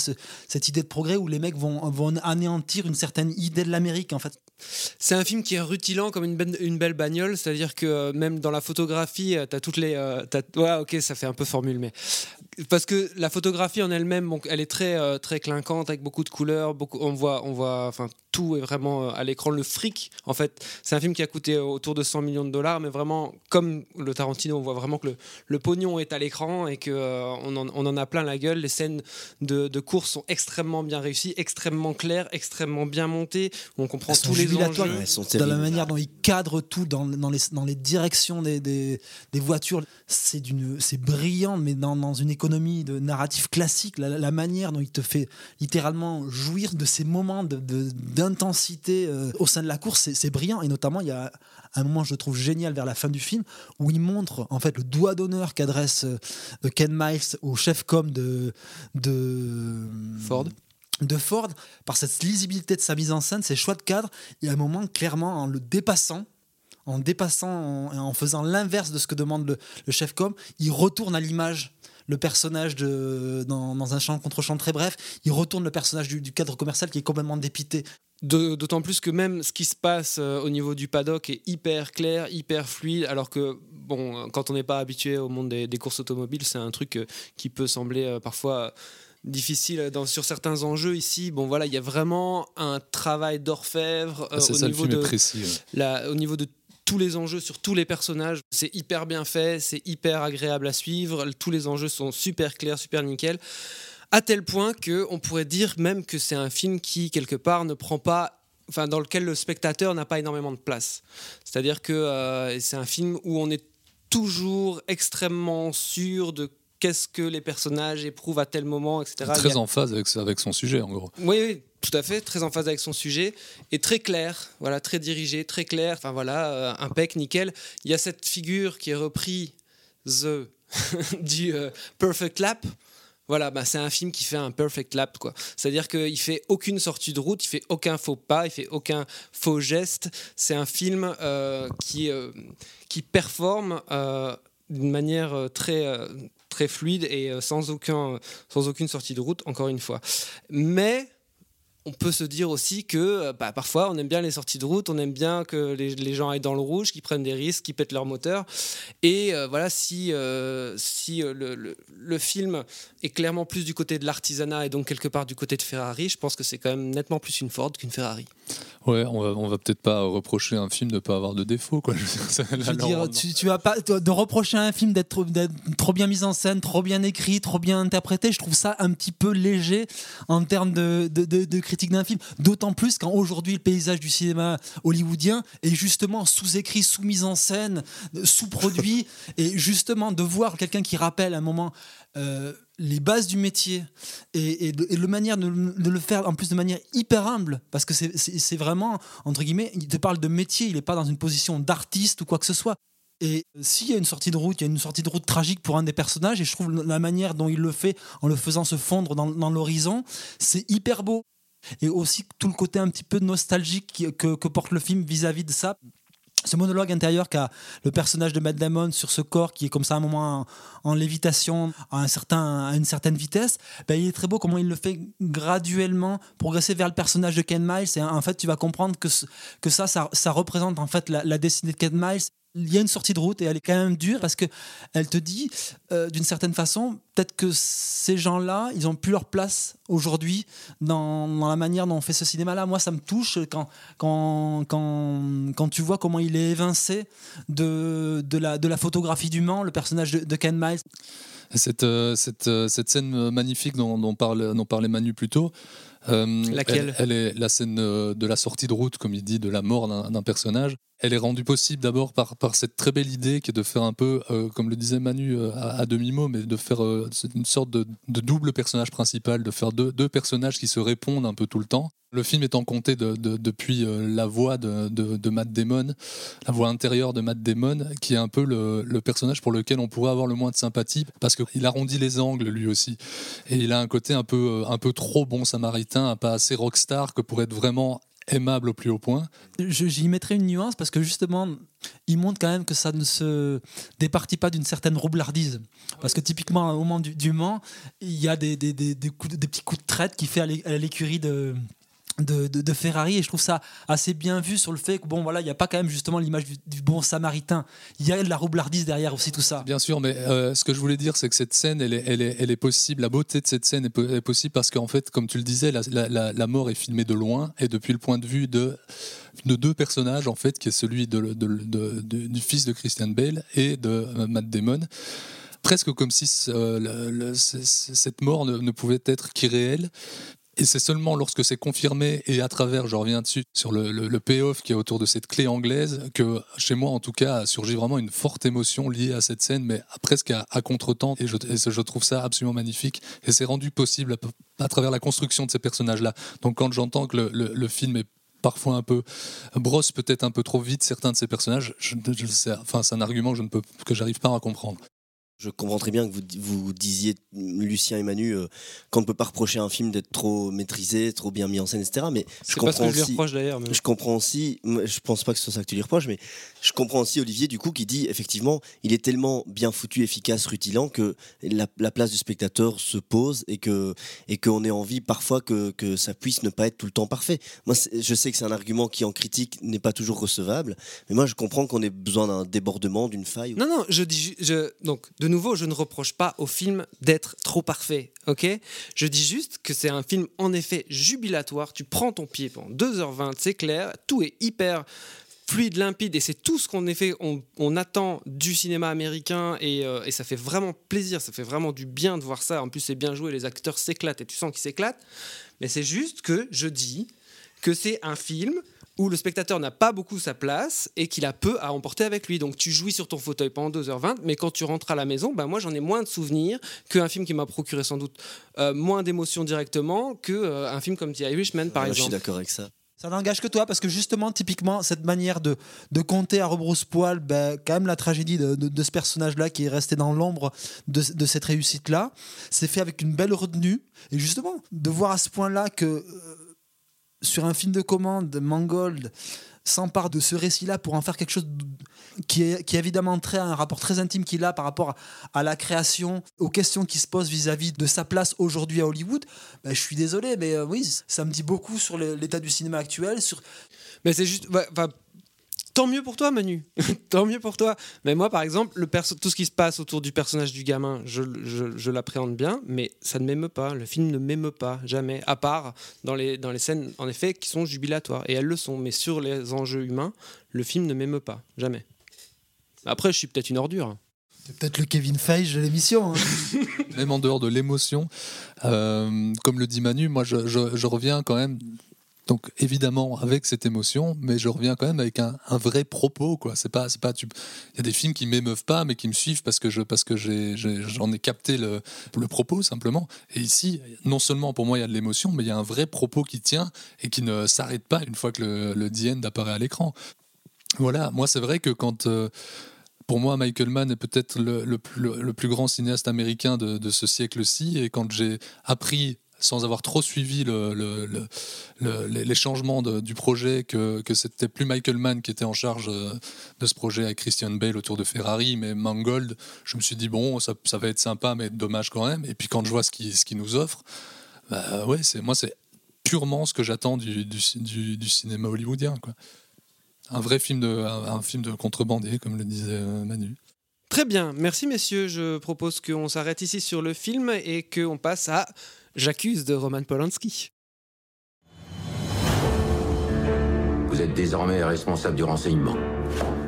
cette idée de progrès où les mecs vont, vont anéantir une certaine idée de l'Amérique, en fait. C'est un film qui est rutilant comme une, une belle bagnole, c'est-à-dire que euh, même dans la photographie, euh, tu as toutes les. Euh, ouais, ok, ça fait un peu formule, mais. Parce que la photographie en elle-même, elle est très, très clinquante, avec beaucoup de couleurs, beaucoup, on voit, on voit enfin, tout est vraiment à l'écran. Le fric, en fait, c'est un film qui a coûté autour de 100 millions de dollars, mais vraiment, comme le Tarantino, on voit vraiment que le, le pognon est à l'écran et qu'on on on en a plein la gueule. Les scènes de, de course sont extrêmement bien réussies, extrêmement claires, extrêmement bien montées. On comprend tous les enjeux. dans la manière dont ils cadrent tout, dans, dans, les, dans les directions des, des, des voitures. C'est brillant, mais dans, dans, une économie de narratif classique, la, manière dont il te fait littéralement jouir de ces moments d'intensité de, euh, au sein de la course, c'est brillant. Et notamment, il y a un moment, je trouve génial vers la fin du film, où il montre en fait le doigt d'honneur qu'adresse euh, Ken Miles au chef com de, de Ford de Ford par cette lisibilité de sa mise en scène, ses choix de cadre, il y a un moment clairement en le dépassant, en dépassant, en, en faisant l'inverse de ce que demande le, le chef com, il retourne à l'image le personnage de, dans, dans un champ contre champ très bref, il retourne le personnage du, du cadre commercial qui est complètement dépité. D'autant plus que même ce qui se passe euh, au niveau du paddock est hyper clair, hyper fluide, alors que, bon, quand on n'est pas habitué au monde des, des courses automobiles, c'est un truc euh, qui peut sembler euh, parfois difficile dans, sur certains enjeux ici. Bon, voilà, il y a vraiment un travail d'orfèvre euh, au, ça, le niveau de, précis, ouais. la- au niveau de tous les enjeux sur tous les personnages. C'est hyper bien fait, c'est hyper agréable à suivre. Tous les enjeux sont super clairs, super nickel. À tel point que on pourrait dire même que c'est un film qui, quelque part, ne prend pas. Enfin, dans lequel le spectateur n'a pas énormément de place. C'est-à-dire que euh, c'est un film où on est toujours extrêmement sûr de qu'est-ce que les personnages éprouvent à tel moment, etc. Très a- en phase avec, avec son sujet, en gros. oui, oui, tout à fait, très en phase avec son sujet et très clair, voilà, très dirigé, très clair. Enfin voilà, euh, impec, nickel. Il y a cette figure qui est reprise (laughs) du euh, Perfect Lap. Voilà, bah, c'est un film qui fait un perfect lap, quoi. C'est-à-dire qu'il fait aucune sortie de route, il fait aucun faux pas, il fait aucun faux geste. C'est un film euh, qui, euh, qui performe euh, d'une manière euh, très, euh, très fluide et euh, sans, aucun, sans aucune sortie de route, encore une fois. Mais on peut se dire aussi que euh, bah, parfois on aime bien les sorties de route, on aime bien que les, les gens aillent dans le rouge, qu'ils prennent des risques, qu'ils pètent leur moteur. Et euh, voilà, si, euh, si euh, le, le- le film est clairement plus du côté de l'artisanat et donc quelque part du côté de Ferrari, je pense que c'est quand même nettement plus une Ford qu'une Ferrari. Ouais, on va, on va peut-être pas reprocher un film de ne pas avoir de défauts, quoi. (laughs) Je veux dire, tu, tu vas pas de reprocher à un film d'être trop, bien mis en scène, trop bien écrit, trop bien interprété. Je trouve ça un petit peu léger en termes de, de, de- de critique d'un film. D'autant plus quand aujourd'hui le paysage du cinéma hollywoodien est justement sous-écrit, sous-mise en scène, sous-produit. (laughs) et justement de voir quelqu'un qui rappelle à un moment euh, les bases du métier et, et, de- et manière de, de le faire en plus de manière hyper humble parce que c'est- vraiment entre guillemets il te parle de métier il n'est pas dans une position d'artiste ou quoi que ce soit et s'il y a une sortie de route, il y a une sortie de route tragique pour un des personnages, et je trouve la manière dont il le fait en le faisant se fondre dans, dans l'horizon, c'est hyper beau. Et aussi tout le côté un petit peu nostalgique que, porte le film vis-à-vis de ça. Ce monologue intérieur qu'a le personnage de Matt Damon sur ce corps qui est comme ça à un moment en, lévitation à, une certaine vitesse, ben, il est très beau comment il le fait graduellement progresser vers le personnage de Ken Miles. Et en fait, tu vas comprendre que, que ça, ça, ça représente en fait la, la destinée de Ken Miles. Il y a une sortie de route et elle est quand même dure parce que elle te dit euh, d'une certaine façon peut-être que ces gens-là ils ont plus leur place aujourd'hui dans, la manière dont on fait ce cinéma-là. Moi, ça me touche quand, quand, quand, quand tu vois comment il est évincé de, de, la, de la photographie du Mans, le personnage de, de Ken Miles. Cette, euh, cette, euh, cette scène magnifique dont, dont, parle, dont parlait Manu plus tôt, euh, Laquelle elle, elle est la scène de la sortie de route, comme il dit, de la mort d'un personnage. Elle est rendue possible d'abord par, par cette très belle idée qui est de faire un peu, euh, comme le disait Manu euh, à, à demi-mot, mais de faire une sorte de, de double personnage principal, de faire deux, deux personnages qui se répondent un peu tout le temps. Le film étant compté de- de- depuis la voix de Matt Damon, la voix intérieure de Matt Damon, qui est un peu le, le personnage pour lequel on pourrait avoir le moins de sympathie, parce qu'il arrondit les angles lui aussi. Et il a un côté un peu, euh, un peu trop bon samaritain, pas assez rockstar, que pour être vraiment aimable au plus haut point. J'y mettrais une nuance parce que justement, il montre quand même que ça ne se départit pas d'une certaine roublardise. Parce que typiquement, au moment du, du Mans, il y a des, des, des, petits coups de traite qu'il fait à l'écurie de. De, Ferrari et je trouve ça assez bien vu sur le fait que bon voilà il n'y a pas quand même justement l'image du, bon samaritain il y a de la roublardise derrière aussi tout ça Bien sûr, mais euh, ce que je voulais dire, c'est que cette scène, elle est, possible. La beauté de cette scène est, po- est possible parce qu'en fait, comme tu le disais, la, mort est filmée de loin et depuis le point de vue de, de deux personnages, en fait, qui est celui du fils de Christian Bale et de euh, Matt Damon. Presque comme si euh, cette mort ne, ne pouvait être qu'irréelle. Et c'est seulement lorsque c'est confirmé et à travers, je reviens dessus, sur le, le- le payoff qui est autour de cette clé anglaise, que chez moi en tout cas a surgi vraiment une forte émotion liée à cette scène, mais presque à, à contre-temps. Et, je, trouve ça absolument magnifique. Et c'est rendu possible à, travers la construction de ces personnages-là. Donc quand j'entends que le, film est parfois un peu brosse peut-être un peu trop vite certains de ces personnages, je, je sais- enfin, c'est un argument que je ne peux que j'arrive pas à comprendre. Je comprends très bien que vous, vous disiez, Lucien et Manu, euh, qu'on ne peut pas reprocher à un film d'être trop maîtrisé, trop bien mis en scène, etc. Mais je C'est pas ce que comprends je lui aussi. reproche d'ailleurs. mais- Je comprends aussi, je pense pas que ce soit ça que tu lui reproches, mais je comprends aussi Olivier du coup qui dit effectivement il est tellement bien foutu, efficace, rutilant que la, la place du spectateur se pose et que et qu'on ait envie parfois que, que ça puisse ne pas être tout le temps parfait. Moi je sais que c'est un argument qui en critique n'est pas toujours recevable, mais moi je comprends qu'on ait besoin d'un débordement, d'une faille. Non, non, je dis, je, donc, nouveau, je ne reproche pas au film d'être trop parfait, ok? Je dis juste que c'est un film, en effet, jubilatoire. Tu prends ton pied pendant 2h20, c'est clair, tout est hyper fluide, limpide, et c'est tout ce qu'on on attend du cinéma américain, et, euh, et ça fait vraiment plaisir, ça fait vraiment du bien de voir ça. En plus, c'est bien joué, les acteurs s'éclatent, et tu sens qu'ils s'éclatent. Mais c'est juste que je dis que c'est un film où le spectateur n'a pas beaucoup sa place et qu'il a peu à emporter avec lui. Donc tu jouis sur ton fauteuil pendant 2h20, mais quand tu rentres à la maison, bah, moi j'en ai moins de souvenirs qu'un film qui m'a procuré sans doute euh, moins d'émotions directement qu'un film comme The Irishman par Ouais, je suis exemple. d'accord avec ça. Ça n'engage que toi parce que justement, typiquement, cette manière de, de compter à rebrousse-poil, ben, quand même la tragédie de, de- de ce personnage-là qui est resté dans l'ombre de, de cette réussite-là, c'est fait avec une belle retenue. Et justement, de voir à ce point-là que euh, sur un film de commande, Mangold s'empare de ce récit-là pour en faire quelque chose qui est, qui évidemment très, un rapport très intime qu'il a par rapport à, la création, aux questions qui se posent vis-à-vis de sa place aujourd'hui à Hollywood, ben, je suis désolé, mais euh, oui, ça me dit beaucoup sur l'état du cinéma actuel, sur Mais c'est juste. Tant mieux pour toi, Manu. (laughs) Tant mieux pour toi. Mais moi, par exemple, le perso- tout ce qui se passe autour du personnage du gamin, je, je- je l'appréhende bien, mais ça ne m'émeut pas. Le film ne m'émeut pas, jamais. À part dans les, dans les scènes, en effet, qui sont jubilatoires. Et elles le sont. Mais sur les enjeux humains, le film ne m'émeut pas. Jamais. Après, je suis peut-être une ordure. C'est peut-être le Kevin Feige de l'émission. hein. (laughs) Même en dehors de l'émotion, euh, comme le dit Manu, moi je, je- je reviens quand même. Donc évidemment avec cette émotion, mais je reviens quand même avec un, vrai propos quoi. C'est pas, c'est pas. tu- Il y a des films qui m'émeuvent pas, mais qui me suivent parce que je, parce que j'en ai capté le, le propos simplement. Et ici, non seulement pour moi il y a de l'émotion, mais il y a un vrai propos qui tient et qui ne s'arrête pas une fois que le, le End apparaît à l'écran. Voilà, moi c'est vrai que quand euh, pour moi, Michael Mann est peut-être le, le le plus grand cinéaste américain de ce siècle-ci. Et quand j'ai appris, sans avoir trop suivi le- le- le- le- les changements du projet, que, que c'était plus Michael Mann qui était en charge euh, de ce projet avec Christian Bale autour de Ferrari, mais Mangold, je me suis dit, bon, ça, va être sympa, mais dommage quand même. Et puis quand je vois ce qu'il ce qu'il nous offre, bah moi, c'est purement ce que j'attends du, cinéma hollywoodien. Un vrai film de, un film de contrebandier, comme le disait euh, Manu. Très bien, merci messieurs. Je propose qu'on s'arrête ici sur le film et qu'on passe à J'accuse de Roman Polanski. Vous êtes désormais responsable du renseignement.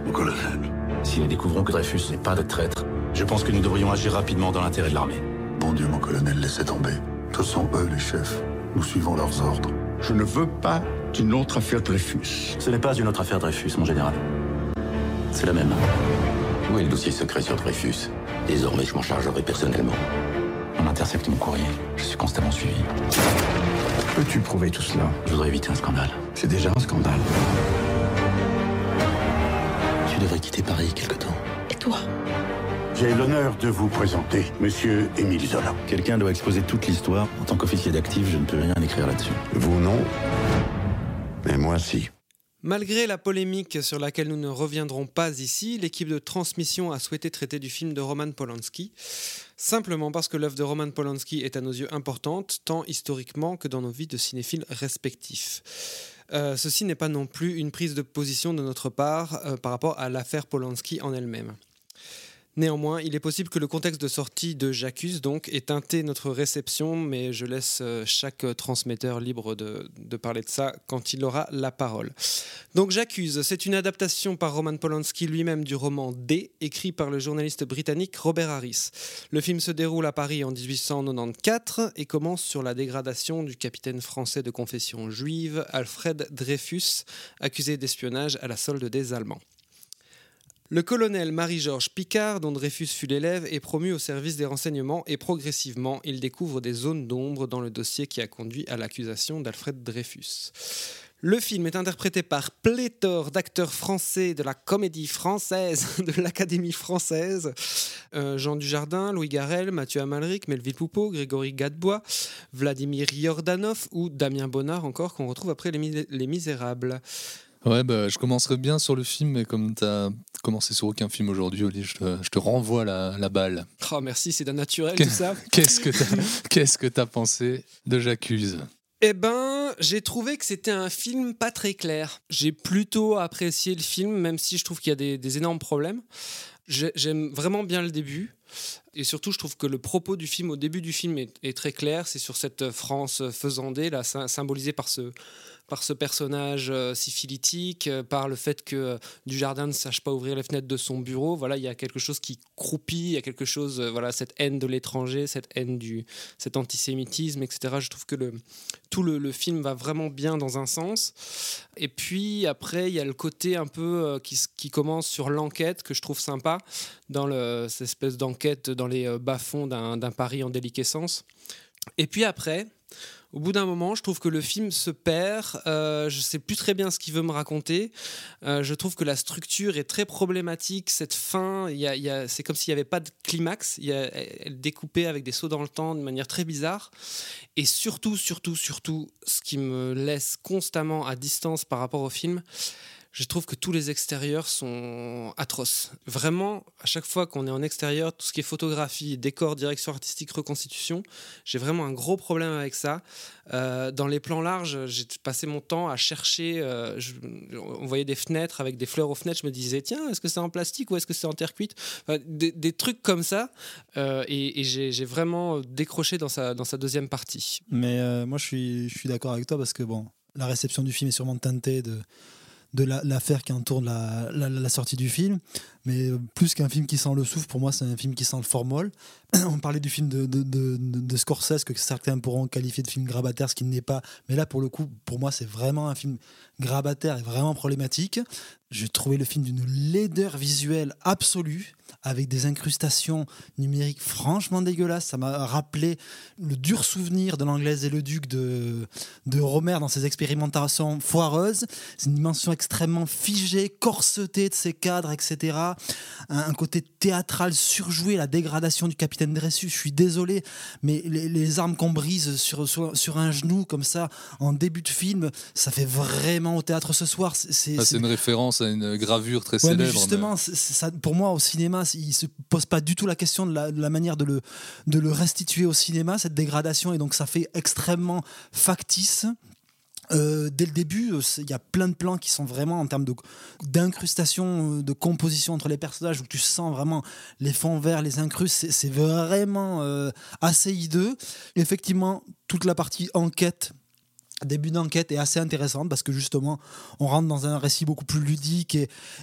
Mon colonel. Si nous découvrons que Dreyfus n'est pas de traître, je pense que nous devrions agir rapidement dans l'intérêt de l'armée. Bon Dieu, mon colonel, laissez tomber. Ce sont eux les chefs. Nous suivons leurs ordres. Je ne veux pas d'une autre affaire Dreyfus. Ce n'est pas une autre affaire Dreyfus, mon général. C'est la même. Où est le dossier secret sur Dreyfus? Désormais, je m'en chargerai personnellement. On intercepte mon courrier. Je suis constamment suivi. Peux-tu prouver tout cela? Je voudrais éviter un scandale. C'est déjà un scandale. Tu devrais quitter Paris quelque temps. Et toi? J'ai l'honneur de vous présenter Monsieur Émile Zola. Quelqu'un doit exposer toute l'histoire. En tant qu'officier d'actif, je ne peux rien écrire là-dessus. Vous non, mais moi si. Malgré la polémique sur laquelle nous ne reviendrons pas ici, l'équipe de transmission a souhaité traiter du film de Roman Polanski, simplement parce que l'œuvre de Roman Polanski est à nos yeux importante, tant historiquement que dans nos vies de cinéphiles respectifs. Euh, ceci n'est pas non plus une prise de position de notre part euh, par rapport à l'affaire Polanski en elle-même. Néanmoins, il est possible que le contexte de sortie de J'accuse donc ait teinté notre réception, mais je laisse euh, chaque euh, transmetteur libre de, de parler de ça quand il aura la parole. Donc J'accuse, c'est une adaptation par Roman Polanski lui-même du roman D, écrit par le journaliste britannique Robert Harris. Le film se déroule à Paris en 1894 et commence sur la dégradation du capitaine français de confession juive Alfred Dreyfus, accusé d'espionnage à la solde des Allemands. Le colonel Marie-Georges Picard, dont Dreyfus fut l'élève, est promu au service des renseignements et progressivement, il découvre des zones d'ombre dans le dossier qui a conduit à l'accusation d'Alfred Dreyfus. Le film est interprété par pléthore d'acteurs français de la comédie française, (laughs) de l'Académie française. Euh, Jean Dujardin, Louis Garrel, Mathieu Amalric, Melville Poupeau, Grégory Gadebois, Vladimir Yordanov ou Damien Bonnard encore qu'on retrouve après les Misérables. Ouais, bah, je commencerai bien sur le film, mais comme tu as commencé sur aucun film aujourd'hui, Oli, je te, je te renvoie la, la, balle. Oh, merci, c'est d'un naturel tout ça. (laughs) Qu'est-ce que tu as, qu pensé de J'accuse? Eh ben, j'ai trouvé que c'était un film pas très clair. J'ai plutôt apprécié le film, même si je trouve qu'il y a des, des énormes problèmes. J'aime vraiment bien le début. Et surtout, je trouve que le propos du film, au début du film, est, est très clair. C'est sur cette France faisandée, là, symbolisée par ce, par ce personnage euh, syphilitique, euh, par le fait que euh, Dujardin ne sache pas ouvrir les fenêtres de son bureau. Voilà, il y a quelque chose qui croupit, il y a quelque chose, voilà, cette haine de l'étranger, cette haine du, cet antisémitisme, etc. Je trouve que tout le, film va vraiment bien dans un sens. Et puis après, il y a le côté un peu qui, commence sur l'enquête que je trouve sympa, dans cette espèce d'enquête dans les bas-fonds d'un Paris en déliquescence. Et puis après, au bout d'un moment, je trouve que le film se perd. Euh, je sais plus très bien ce qu'il veut me raconter. Euh, je trouve que la structure est très problématique. Cette fin, c'est comme s'il n'y avait pas de climax. Y a, elle découpée avec des sauts dans le temps de manière très bizarre. Et surtout, surtout, surtout, ce qui me laisse constamment à distance par rapport au film, je trouve que tous les extérieurs sont atroces. Vraiment, à chaque fois qu'on est en extérieur, tout ce qui est photographie, décor, direction artistique, reconstitution, j'ai vraiment un gros problème avec ça. Euh, dans les plans larges, j'ai passé mon temps à chercher. Euh, on voyait des fenêtres avec des fleurs aux fenêtres. Je me disais, tiens, est-ce que c'est en plastique ou est-ce que c'est en terre cuite? Des, trucs comme ça. Euh, et, j'ai vraiment décroché dans sa, deuxième partie. Mais moi, je suis, je suis d'accord avec toi parce que, bon, la réception du film est sûrement teintée de de l'affaire qui entoure la, sortie du film. Mais plus qu'un film qui sent le souffle, pour moi, c'est un film qui sent le formol. (clears throat) On parlait du film de, de, de, de, Scorsese, que certains pourront qualifier de film grabataire, ce qui n'est pas. Mais là, pour le coup, pour moi, c'est vraiment un film grabataire et vraiment problématique. J'ai trouvé le film d'une laideur visuelle absolue avec des incrustations numériques franchement dégueulasses. Ça m'a rappelé le dur souvenir de l'anglaise et le duc de, de Romer dans ses expérimentations foireuses. C'est une dimension extrêmement figée, corsetée de ses cadres, etc. Un, côté théâtral surjoué, la dégradation du capitaine Dressus. Je suis désolé, mais les, armes qu'on brise sur, sur, un genou comme ça en début de film, ça fait vraiment au théâtre ce soir. C'est ah, une référence à une gravure très célèbre. justement, ça, pour moi, au cinéma, il se pose pas du tout la question de la, manière de le, de le restituer au cinéma, cette dégradation, et donc ça fait extrêmement factice. Euh, dès le début, euh, il y a plein de plans qui sont vraiment en termes d'incrustation, euh, de, composition entre les personnages, où tu sens vraiment les fonds verts, les incrustes, c'est vraiment assez hideux. Effectivement, toute la partie enquête début d'enquête est assez intéressante parce que justement on rentre dans un récit beaucoup plus ludique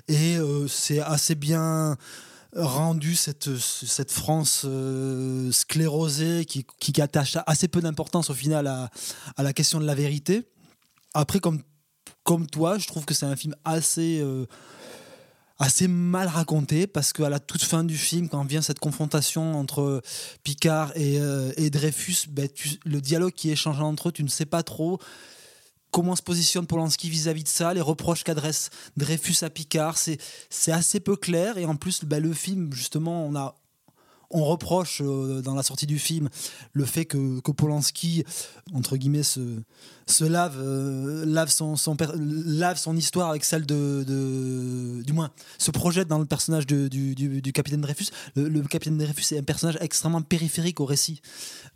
et, c'est assez bien rendu cette, France sclérosée qui, attache assez peu d'importance au final à, la question de la vérité. Après, comme, comme toi, je trouve que c'est un film assez, euh, assez mal raconté parce qu'à la toute fin du film, quand vient cette confrontation entre Picard et, euh, et Dreyfus, ben, le dialogue qui est échangé entre eux, tu ne sais pas trop comment se positionne Polanski vis-à-vis de ça, les reproches qu'adresse Dreyfus à Picard, c'est assez peu clair. Et en plus, bah, le film, justement, on a on reproche euh, dans la sortie du film le fait que, que Polanski, entre guillemets, se, se lave, euh, lave, son, son lave son histoire avec celle de, de, Du moins, se projette dans le personnage de, du, du, capitaine Dreyfus. Le, capitaine Dreyfus est un personnage extrêmement périphérique au récit.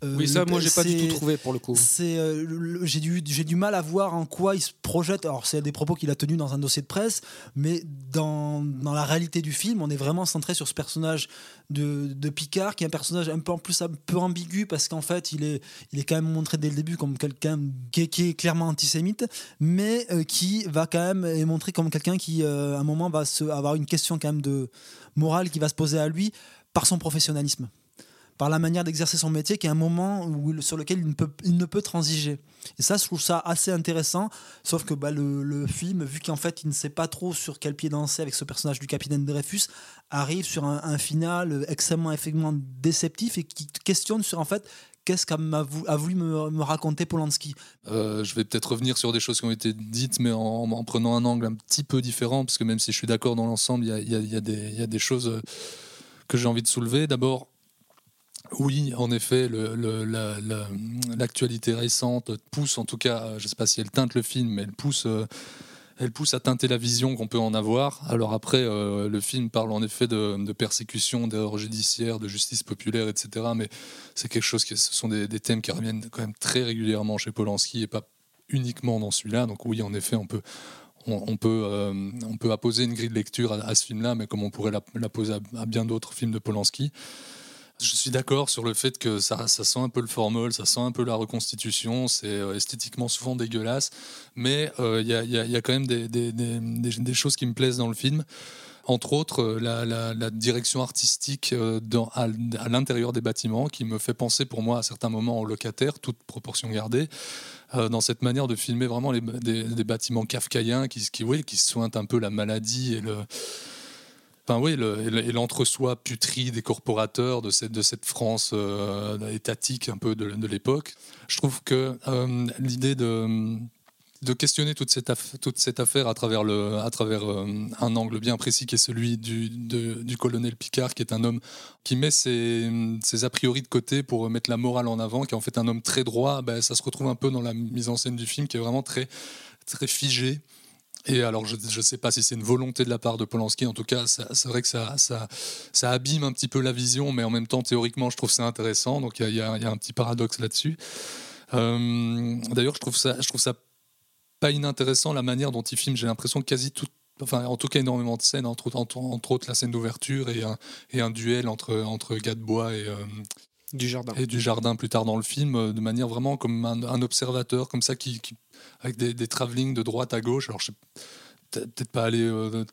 Euh, oui, ça, moi, j'ai pas du tout trouvé pour le coup. j'ai du, du mal à voir en quoi il se projette. Alors, c'est des propos qu'il a tenus dans un dossier de presse, mais dans, dans la réalité du film, on est vraiment centré sur ce personnage de, de, Picard, qui est un personnage un peu en plus un peu ambigu parce qu'en fait, il est, il est quand même montré dès le début comme quelqu'un qui, qui, est clairement antisémite, mais euh, qui va quand même être montré comme quelqu'un qui, euh, à un moment, va se, avoir une question quand même de morale qui va se poser à lui par son professionnalisme par la manière d'exercer son métier, qui est un moment où, sur lequel il ne, peut, il ne peut transiger. Et ça, je trouve ça assez intéressant, sauf que bah, le, film, vu qu'en fait il ne sait pas trop sur quel pied danser avec ce personnage du capitaine Dreyfus, arrive sur un, un final extrêmement effectivement déceptif et qui questionne sur en fait qu'est-ce qu'a voulu me, raconter Polanski? Euh, Je vais peut-être revenir sur des choses qui ont été dites, mais en, en, prenant un angle un petit peu différent, parce que même si je suis d'accord dans l'ensemble, il y, a, des choses euh, que j'ai envie de soulever. D'abord, oui, en effet, l'actualité récente pousse, en tout cas, je ne sais pas si elle teinte le film, mais elle pousse, euh, elle pousse à teinter la vision qu'on peut en avoir. Alors après, euh, le film parle en effet de, persécution, d'erreurs judiciaires, de justice populaire, etc. Mais c'est quelque chose qui, ce sont des, thèmes qui reviennent quand même très régulièrement chez Polanski et pas uniquement dans celui-là. Donc oui, en effet, on peut, on, peut, euh, on peut apposer une grille de lecture à, ce film-là, mais comme on pourrait la, à, bien d'autres films de Polanski. Je suis d'accord sur le fait que ça, sent un peu le formol, ça sent un peu la reconstitution, c'est euh, esthétiquement souvent dégueulasse, mais il euh, y, a, y, a, quand même des, choses qui me plaisent dans le film. Entre autres, euh, la, direction artistique à, l'intérieur des bâtiments qui me fait penser pour moi à certains moments aux locataires, toute proportion gardée, dans cette manière de filmer vraiment des, bâtiments kafkaïens qui, qui, qui sointent un peu la maladie et le Enfin, oui, l'entre-soi putri des corporateurs de cette, France euh, étatique un peu de, l'époque. Je trouve que euh, l'idée de, questionner toute cette, affaire à travers, le, euh, un angle bien précis qui est celui du, colonel Picard, qui est un homme qui met ses, ses, a priori de côté pour mettre la morale en avant, qui est en fait un homme très droit, ben, ça se retrouve un peu dans la mise en scène du film, qui est vraiment très, très figé. Et alors, je ne sais pas si c'est une volonté de la part de Polanski, en tout cas, c'est vrai que ça, ça, abîme un petit peu la vision, mais en même temps, théoriquement, je trouve ça intéressant. Donc, il y, a un petit paradoxe là-dessus. Euh, D'ailleurs, je trouve ça, pas inintéressant la manière dont il filme. J'ai l'impression que quasi tout, enfin, en tout cas, énormément de scènes, entre, autres la scène d'ouverture et un, et un duel entre, entre Gadebois et, euh, du jardin. Et du jardin plus tard dans le film, euh, de manière vraiment comme un, observateur, comme ça, qui, avec des, des travelling de droite à gauche. Alors, je peut-être pas aller euh,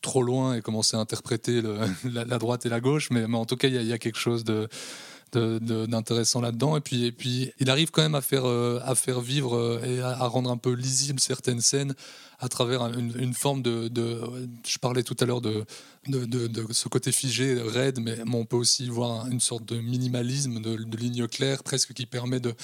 trop loin et commencer à interpréter (laughs) la, droite et la gauche, mais, en tout cas, il y, a quelque chose d'intéressant là-dedans. Et puis, il arrive quand même à faire, euh, vivre et à, à, rendre un peu lisible certaines scènes à travers une, une forme de, de, Je parlais tout à l'heure de, de, de, ce côté figé, raide, mais on peut aussi voir une sorte de minimalisme, de, ligne claire, presque qui permet de,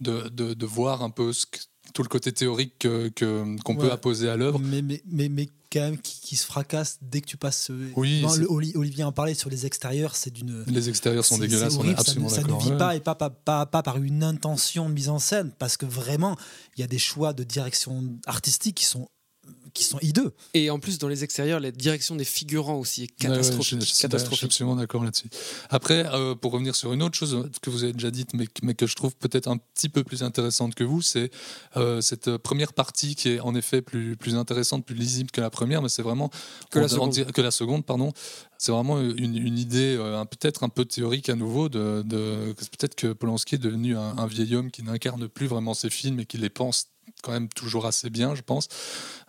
de, de, voir un peu ce que, tout le côté théorique qu'on que, qu'on ouais, peut apposer à l'œuvre. Mais, mais, mais, mais, quand même qui, qui, se fracasse dès que tu passes. Oui, non, le, Olivier en parlait sur les extérieurs, c'est d'une. Les extérieurs sont dégueulasses, horrible, on est absolument Ça, ça ne vit ouais. pas et pas, pas, pas, pas, par une intention de mise en scène, parce que vraiment, il y a des choix de direction artistique qui sont qui sont hideux. Et en plus, dans les extérieurs, la direction des figurants aussi est catastrophique. Ouais, je, catastrophique. je, suis absolument d'accord là-dessus. Après, euh, pour revenir sur une autre chose que vous avez déjà dite, mais, mais que je trouve peut-être un petit peu plus intéressante que vous, c'est euh, cette première partie qui est en effet plus, plus intéressante, plus lisible que la première, mais c'est vraiment que la, seconde. Dire, que la seconde. pardon. C'est vraiment une, idée euh, peut-être un peu théorique à nouveau peut-être que Polanski est devenu un, vieil homme qui n'incarne plus vraiment ses films et qui les pense quand même toujours assez bien, je pense.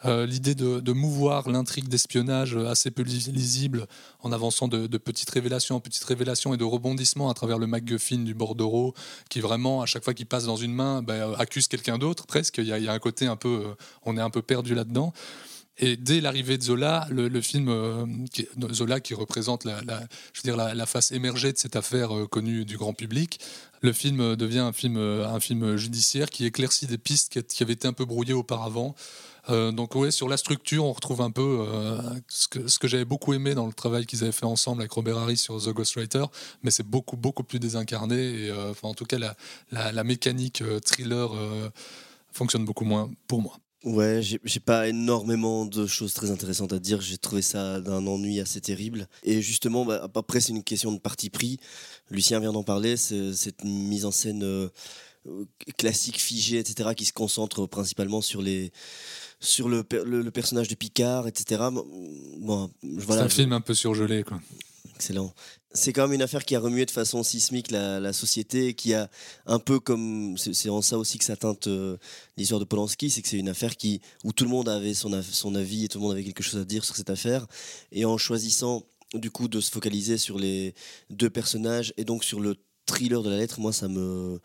Euh, L'idée de, mouvoir l'intrigue d'espionnage assez peu lisible en avançant de, petites révélations en petites révélations et de rebondissements à travers le MacGuffin du bordereau qui vraiment, à chaque fois qu'il passe dans une main, bah, accuse quelqu'un d'autre presque. Il y, a, il y, a, un côté un peu, euh, on est un peu perdu là-dedans. Et dès l'arrivée de Zola, le, film euh, qui, Zola qui représente la, je veux dire la, face émergée de cette affaire euh, connue du grand public, le film euh, devient un film, un film judiciaire qui éclaircit des pistes qui, avaient été un peu brouillées auparavant. Donc ouais, sur la structure, on retrouve un peu ce que, j'avais beaucoup aimé dans le travail qu'ils avaient fait ensemble avec Robert Harris sur The Ghostwriter, mais c'est beaucoup beaucoup plus désincarné. Et en tout cas, la mécanique thriller fonctionne beaucoup moins pour moi. Ouais, j'ai pas énormément de choses très intéressantes à dire. J'ai trouvé ça d'un ennui assez terrible. Et justement, bah, après, c'est une question de parti pris. Lucien vient d'en parler. Cette mise en scène euh, classique, figée, etc., qui se concentre principalement sur les sur le, le, le personnage de Picard, etc. Bon, voilà, c'est un je... film un peu surgelé, quoi. Excellent. C'est quand même une affaire qui a remué de façon sismique la, la société, qui a un peu comme c'est en ça aussi que ça teinte euh, l'histoire de Polanski, c'est que c'est une affaire qui où tout le monde avait son, avis et tout le monde avait quelque chose à dire sur cette affaire, et en choisissant du coup de se focaliser sur les deux personnages et donc sur le thriller de la lettre, moi ça me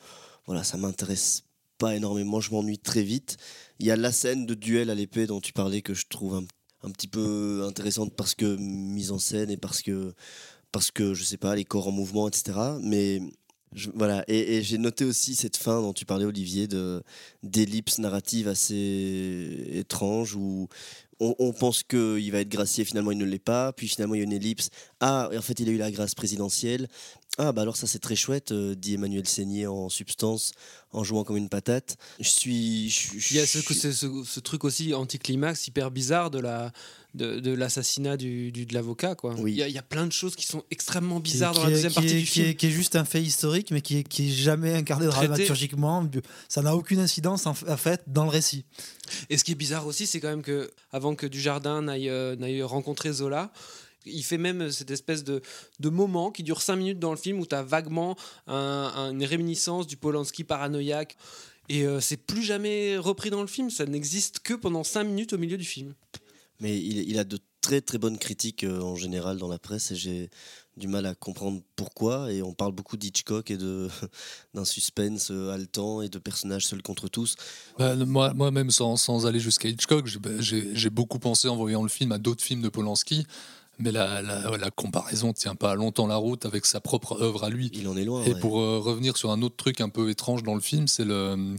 voilà, ça m'intéresse pas énormément, je m'ennuie très vite. Il y a la scène de duel à l'épée dont tu parlais que je trouve un, un, petit peu intéressante parce que mise en scène et parce que parce que je sais pas les corps en mouvement etc. Mais voilà, et, j'ai noté aussi cette fin dont tu parlais, Olivier, de d'ellipse narrative assez étrange où on, on pense qu'il va être gracié, finalement il ne l'est pas, puis finalement il y a une ellipse. Ah, en fait il a eu la grâce présidentielle. Ah, bah alors ça c'est très chouette, euh, dit Emmanuel Seigné en substance, en jouant comme une patate. Je suis. je- je- Il y a ce, ce, ce- ce truc aussi anticlimax hyper bizarre de la de, de l'assassinat du, du- de l'avocat quoi. Il, y a, il y a plein de choses qui sont extrêmement bizarres Qui- dans la qui deuxième qui partie est- du qui film. est, qui est juste un fait historique, mais qui est, qui est jamais incarné Traité. dramaturgiquement. Ça n'a aucune incidence en, fait dans le récit. Et ce qui est bizarre aussi, c'est quand même que avant que Dujardin n'aille euh, n'aille rencontrer Zola, il fait même cette espèce de, de moment qui dure 5 minutes dans le film où tu as vaguement un- un- une réminiscence du Polanski paranoïaque. Et euh, c'est plus jamais repris dans le film, ça n'existe que pendant 5 minutes au milieu du film. Mais il, il a de très très bonnes critiques euh, en général dans la presse et j'ai du mal à comprendre pourquoi. Et on parle beaucoup d'Hitchcock et de (laughs) d'un suspense euh, haletant et de personnages seuls contre tous. Bah, moi, moi-même, sans, sans aller jusqu'à Hitchcock, bah, j'ai beaucoup pensé en voyant le film à d'autres films de Polanski, mais la, la, la comparaison tient pas longtemps la route avec sa propre œuvre à lui. Il en est loin. Et ouais. pour euh, revenir sur un autre truc un peu étrange dans le film, c'est le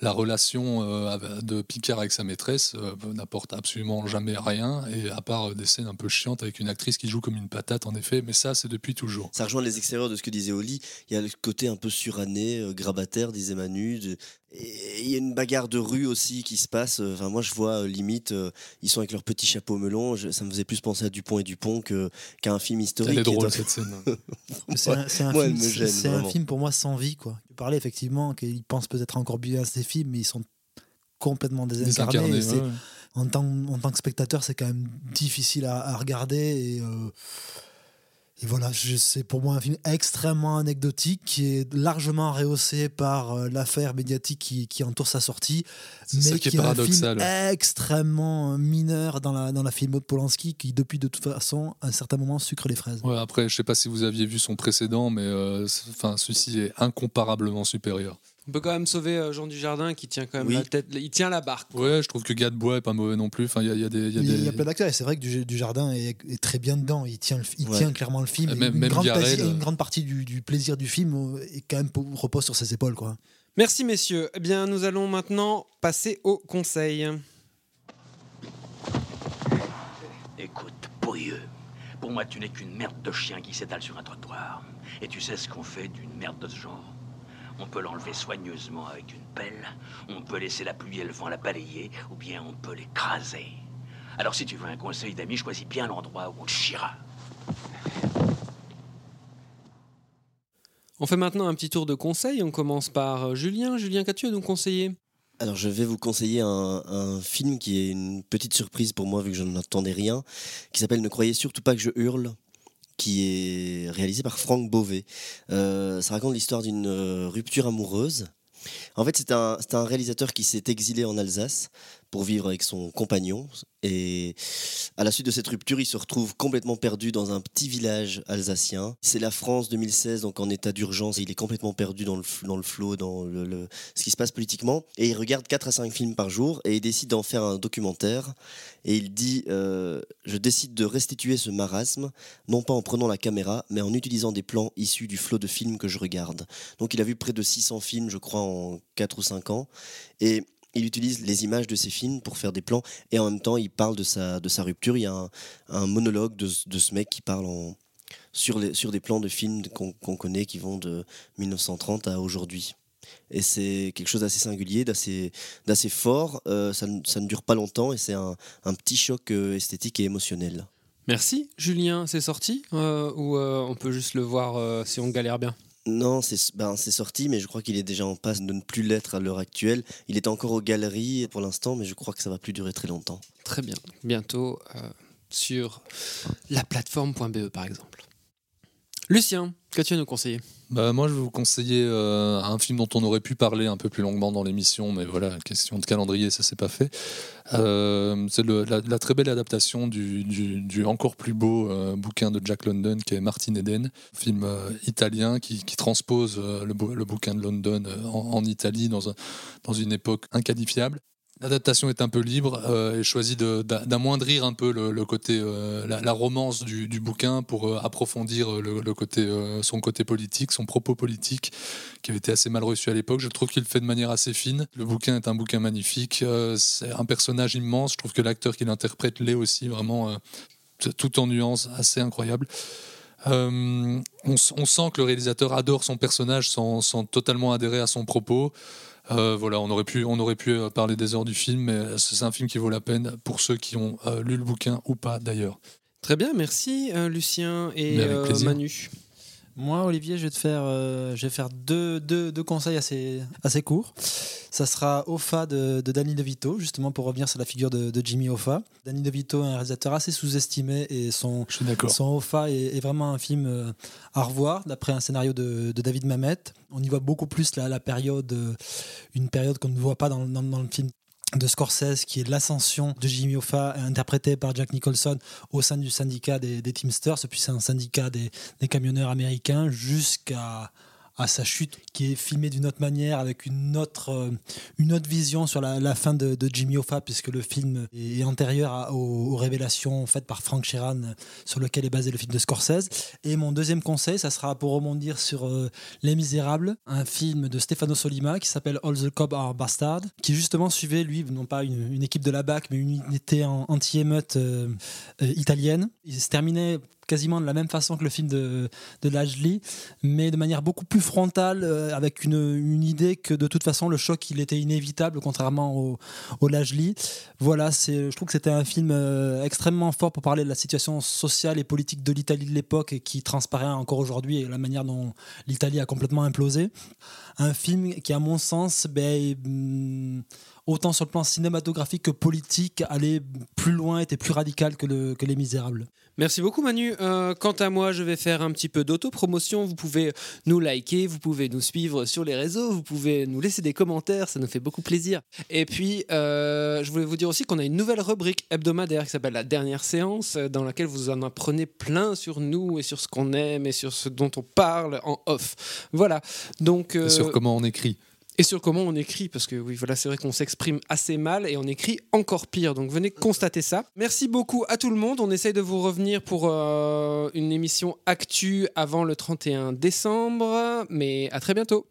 la relation euh, de Picard avec sa maîtresse euh, n'apporte absolument jamais rien, et à part euh, des scènes un peu chiantes avec une actrice qui joue comme une patate, en effet, mais ça, c'est depuis toujours. Ça rejoint les extérieurs de ce que disait Oli. Il y a le côté un peu suranné, euh, grabataire, disait Manu. de- Et il y a une bagarre de rue aussi qui se passe. Enfin, moi, je vois euh, limite, euh, ils sont avec leur petit chapeau melon. Je- ça me faisait plus penser à Dupont et Dupont que- qu'à un film historique. Elle est qui drôle, cette scène. (laughs) C'est un, c'est un Moi, film, gêne, c'est un pour moi sans vie. Quoi. Tu parlais effectivement qu'ils pensent peut-être encore bien à ces films, mais ils sont complètement désincarnés. Ouais. en, tant, en tant que spectateur, c'est quand même difficile à, à regarder. Et, euh, et voilà, c'est pour moi un film extrêmement anecdotique qui est largement rehaussé par euh, l'affaire médiatique qui, qui entoure sa sortie, ça mais qui est qui est un paradoxal. film extrêmement euh, mineur dans la, dans la film de Polanski qui, depuis de toute façon, à un certain moment, sucre les fraises. Ouais, après, je sais pas si vous aviez vu son précédent, mais euh, enfin, celui-ci est incomparablement supérieur. On peut quand même sauver euh, Jean Dujardin qui tient quand même Oui. la tête, il tient la barque. Ouais, je trouve que Gadebois est pas mauvais non plus. Enfin, il y a, il y a des, il y a Il y a, des- il y a plein d'acteurs et c'est vrai que du, du Jardin est, est très bien dedans. Il tient, le- il Ouais. tient clairement le film. Et Et même- une, même grande Garel, partie, euh. une grande partie du, du plaisir du film euh, est quand même pour- repose sur ses épaules. Quoi. Merci messieurs. Eh bien, nous allons maintenant passer au conseil. Écoute, pourrieux. Pour moi, tu n'es qu'une merde de chien qui s'étale sur un trottoir. Et tu sais ce qu'on fait d'une merde de ce genre? On peut l'enlever soigneusement avec une pelle, on peut laisser la pluie et le vent la balayer, ou bien on peut l'écraser. Alors si tu veux un conseil d'ami, choisis bien l'endroit où on te chiera. On fait maintenant un petit tour de conseil. On commence par euh, Julien. Julien, qu'as-tu à nous conseiller? Alors je vais vous conseiller un, un film qui est une petite surprise pour moi vu que je n'attendais rien, qui s'appelle Ne croyez surtout pas que je hurle, qui est réalisé par Franck Beauvais. Euh, ça raconte l'histoire d'une euh, rupture amoureuse. En fait, c'est un, c'est un réalisateur qui s'est exilé en Alsace pour vivre avec son compagnon. Et à la suite de cette rupture, il se retrouve complètement perdu dans un petit village alsacien. C'est la France 2016, donc en état d'urgence. Il est complètement perdu dans le, dans le flot, dans le, le- ce qui se passe politiquement. Et il regarde 4 à 5 films par jour et il décide d'en faire un documentaire. Et il dit euh, Je décide de restituer ce marasme, non pas en prenant la caméra, mais en utilisant des plans issus du flot de films que je regarde. Donc il a vu près de 600 films, je crois, en 4 ou 5 ans. Et il utilise les images de ces films pour faire des plans et en même temps il parle de sa, de sa rupture. Il y a un, monologue de, de ce mec qui parle sur, sur des plans de films qu'on connaît qui vont de 1930 à aujourd'hui. Et c'est quelque chose d'assez singulier, d'assez fort. Euh, ça, ça ne dure pas longtemps et c'est un, un petit choc euh, esthétique et émotionnel. Merci. Julien, c'est sorti euh, Ou on peut juste le voir si on galère bien Non, c'est ben, sorti, mais je crois qu'il est déjà en passe de ne plus l'être à l'heure actuelle. Il est encore aux galeries pour l'instant, mais je crois que ça va plus durer très longtemps. Très bien. Bientôt euh, sur la plateforme.be par exemple. Lucien, qu'as-tu à nous conseiller? Bah, moi, je vais vous conseiller euh, un film dont on aurait pu parler un peu plus longuement dans l'émission, mais voilà, question de calendrier, ça s'est pas fait. Euh, c'est la, très belle adaptation du, encore plus beau euh, bouquin de Jack London, qui est Martin Eden, film italien qui, transpose le, bouquin de London en, Italie dans, dans une époque inqualifiable. L'adaptation est un peu libre euh, et choisit d'amoindrir un peu le, côté, euh, la, romance du, bouquin pour euh, approfondir son côté politique, son propos politique, qui avait été assez mal reçu à l'époque. Je trouve qu'il le fait de manière assez fine. Le bouquin est un bouquin magnifique. C'est un personnage immense. Je trouve que l'acteur qui l'interprète l'est aussi, vraiment tout en nuances, assez incroyable. On, sent que le réalisateur adore son personnage sans totalement adhérer à son propos. Euh, voilà, on aurait pu, on aurait pu euh, parler des heures du film, mais c'est un film qui vaut la peine pour ceux qui ont euh, lu le bouquin ou pas d'ailleurs. Très bien, merci Lucien et Manu. Moi, Olivier, je vais te faire, euh, je vais faire deux, deux, deux, conseils assez, assez courts. Ça sera Hoffa de, de Danny DeVito, justement pour revenir sur la figure de, de Jimmy Hoffa. Danny DeVito est un réalisateur assez sous-estimé et son, son Hoffa est, est, vraiment un film euh, à revoir, d'après un scénario de, de, David Mamet. On y voit beaucoup plus la, la période, euh, une période qu'on ne voit pas dans, dans, dans le film de Scorsese, qui est l'ascension de Jimmy Hoffa, interprété par Jack Nicholson au sein du syndicat des, Teamsters, puis c'est un syndicat des camionneurs américains, jusqu'à à sa chute, qui est filmée d'une autre manière, avec une autre, euh, une autre vision sur la, fin de, Jimmy Hoffa, puisque le film est antérieur aux, révélations faites par Frank Sheeran, sur lequel est basé le film de Scorsese. Et mon deuxième conseil, ça sera pour rebondir sur euh, Les Misérables, un film de Stefano Solima qui s'appelle All the Cops Are Bastard, qui justement suivait, lui, non pas une, équipe de la BAC, mais une unité anti-émeute euh, euh, italienne. Il se terminait quasiment de la même façon que le film de, de Lajli, mais de manière beaucoup plus frontale, euh, avec une, une, idée que de toute façon le choc il était inévitable, contrairement au, au Lajli. Voilà, je trouve que c'était un film euh, extrêmement fort pour parler de la situation sociale et politique de l'Italie de l'époque et qui transparaît encore aujourd'hui et la manière dont l'Italie a complètement implosé. Un film qui, à mon sens, ben, autant sur le plan cinématographique que politique, allait plus loin, était plus radical que, le, que Les Misérables. Merci beaucoup Manu. Euh, quant à moi, je vais faire un petit peu d'autopromotion. Vous pouvez nous liker, vous pouvez nous suivre sur les réseaux, vous pouvez nous laisser des commentaires, ça nous fait beaucoup plaisir. Et puis, euh, je voulais vous dire aussi qu'on a une nouvelle rubrique hebdomadaire qui s'appelle La dernière séance, dans laquelle vous en apprenez plein sur nous et sur ce qu'on aime et sur ce dont on parle en off. Voilà. Donc, euh, et sur comment on écrit et sur comment on écrit, parce que oui, voilà, c'est vrai qu'on s'exprime assez mal et on écrit encore pire. Donc venez constater ça. Merci beaucoup à tout le monde. On essaye de vous revenir pour euh, une émission actu avant le 31 décembre, mais à très bientôt.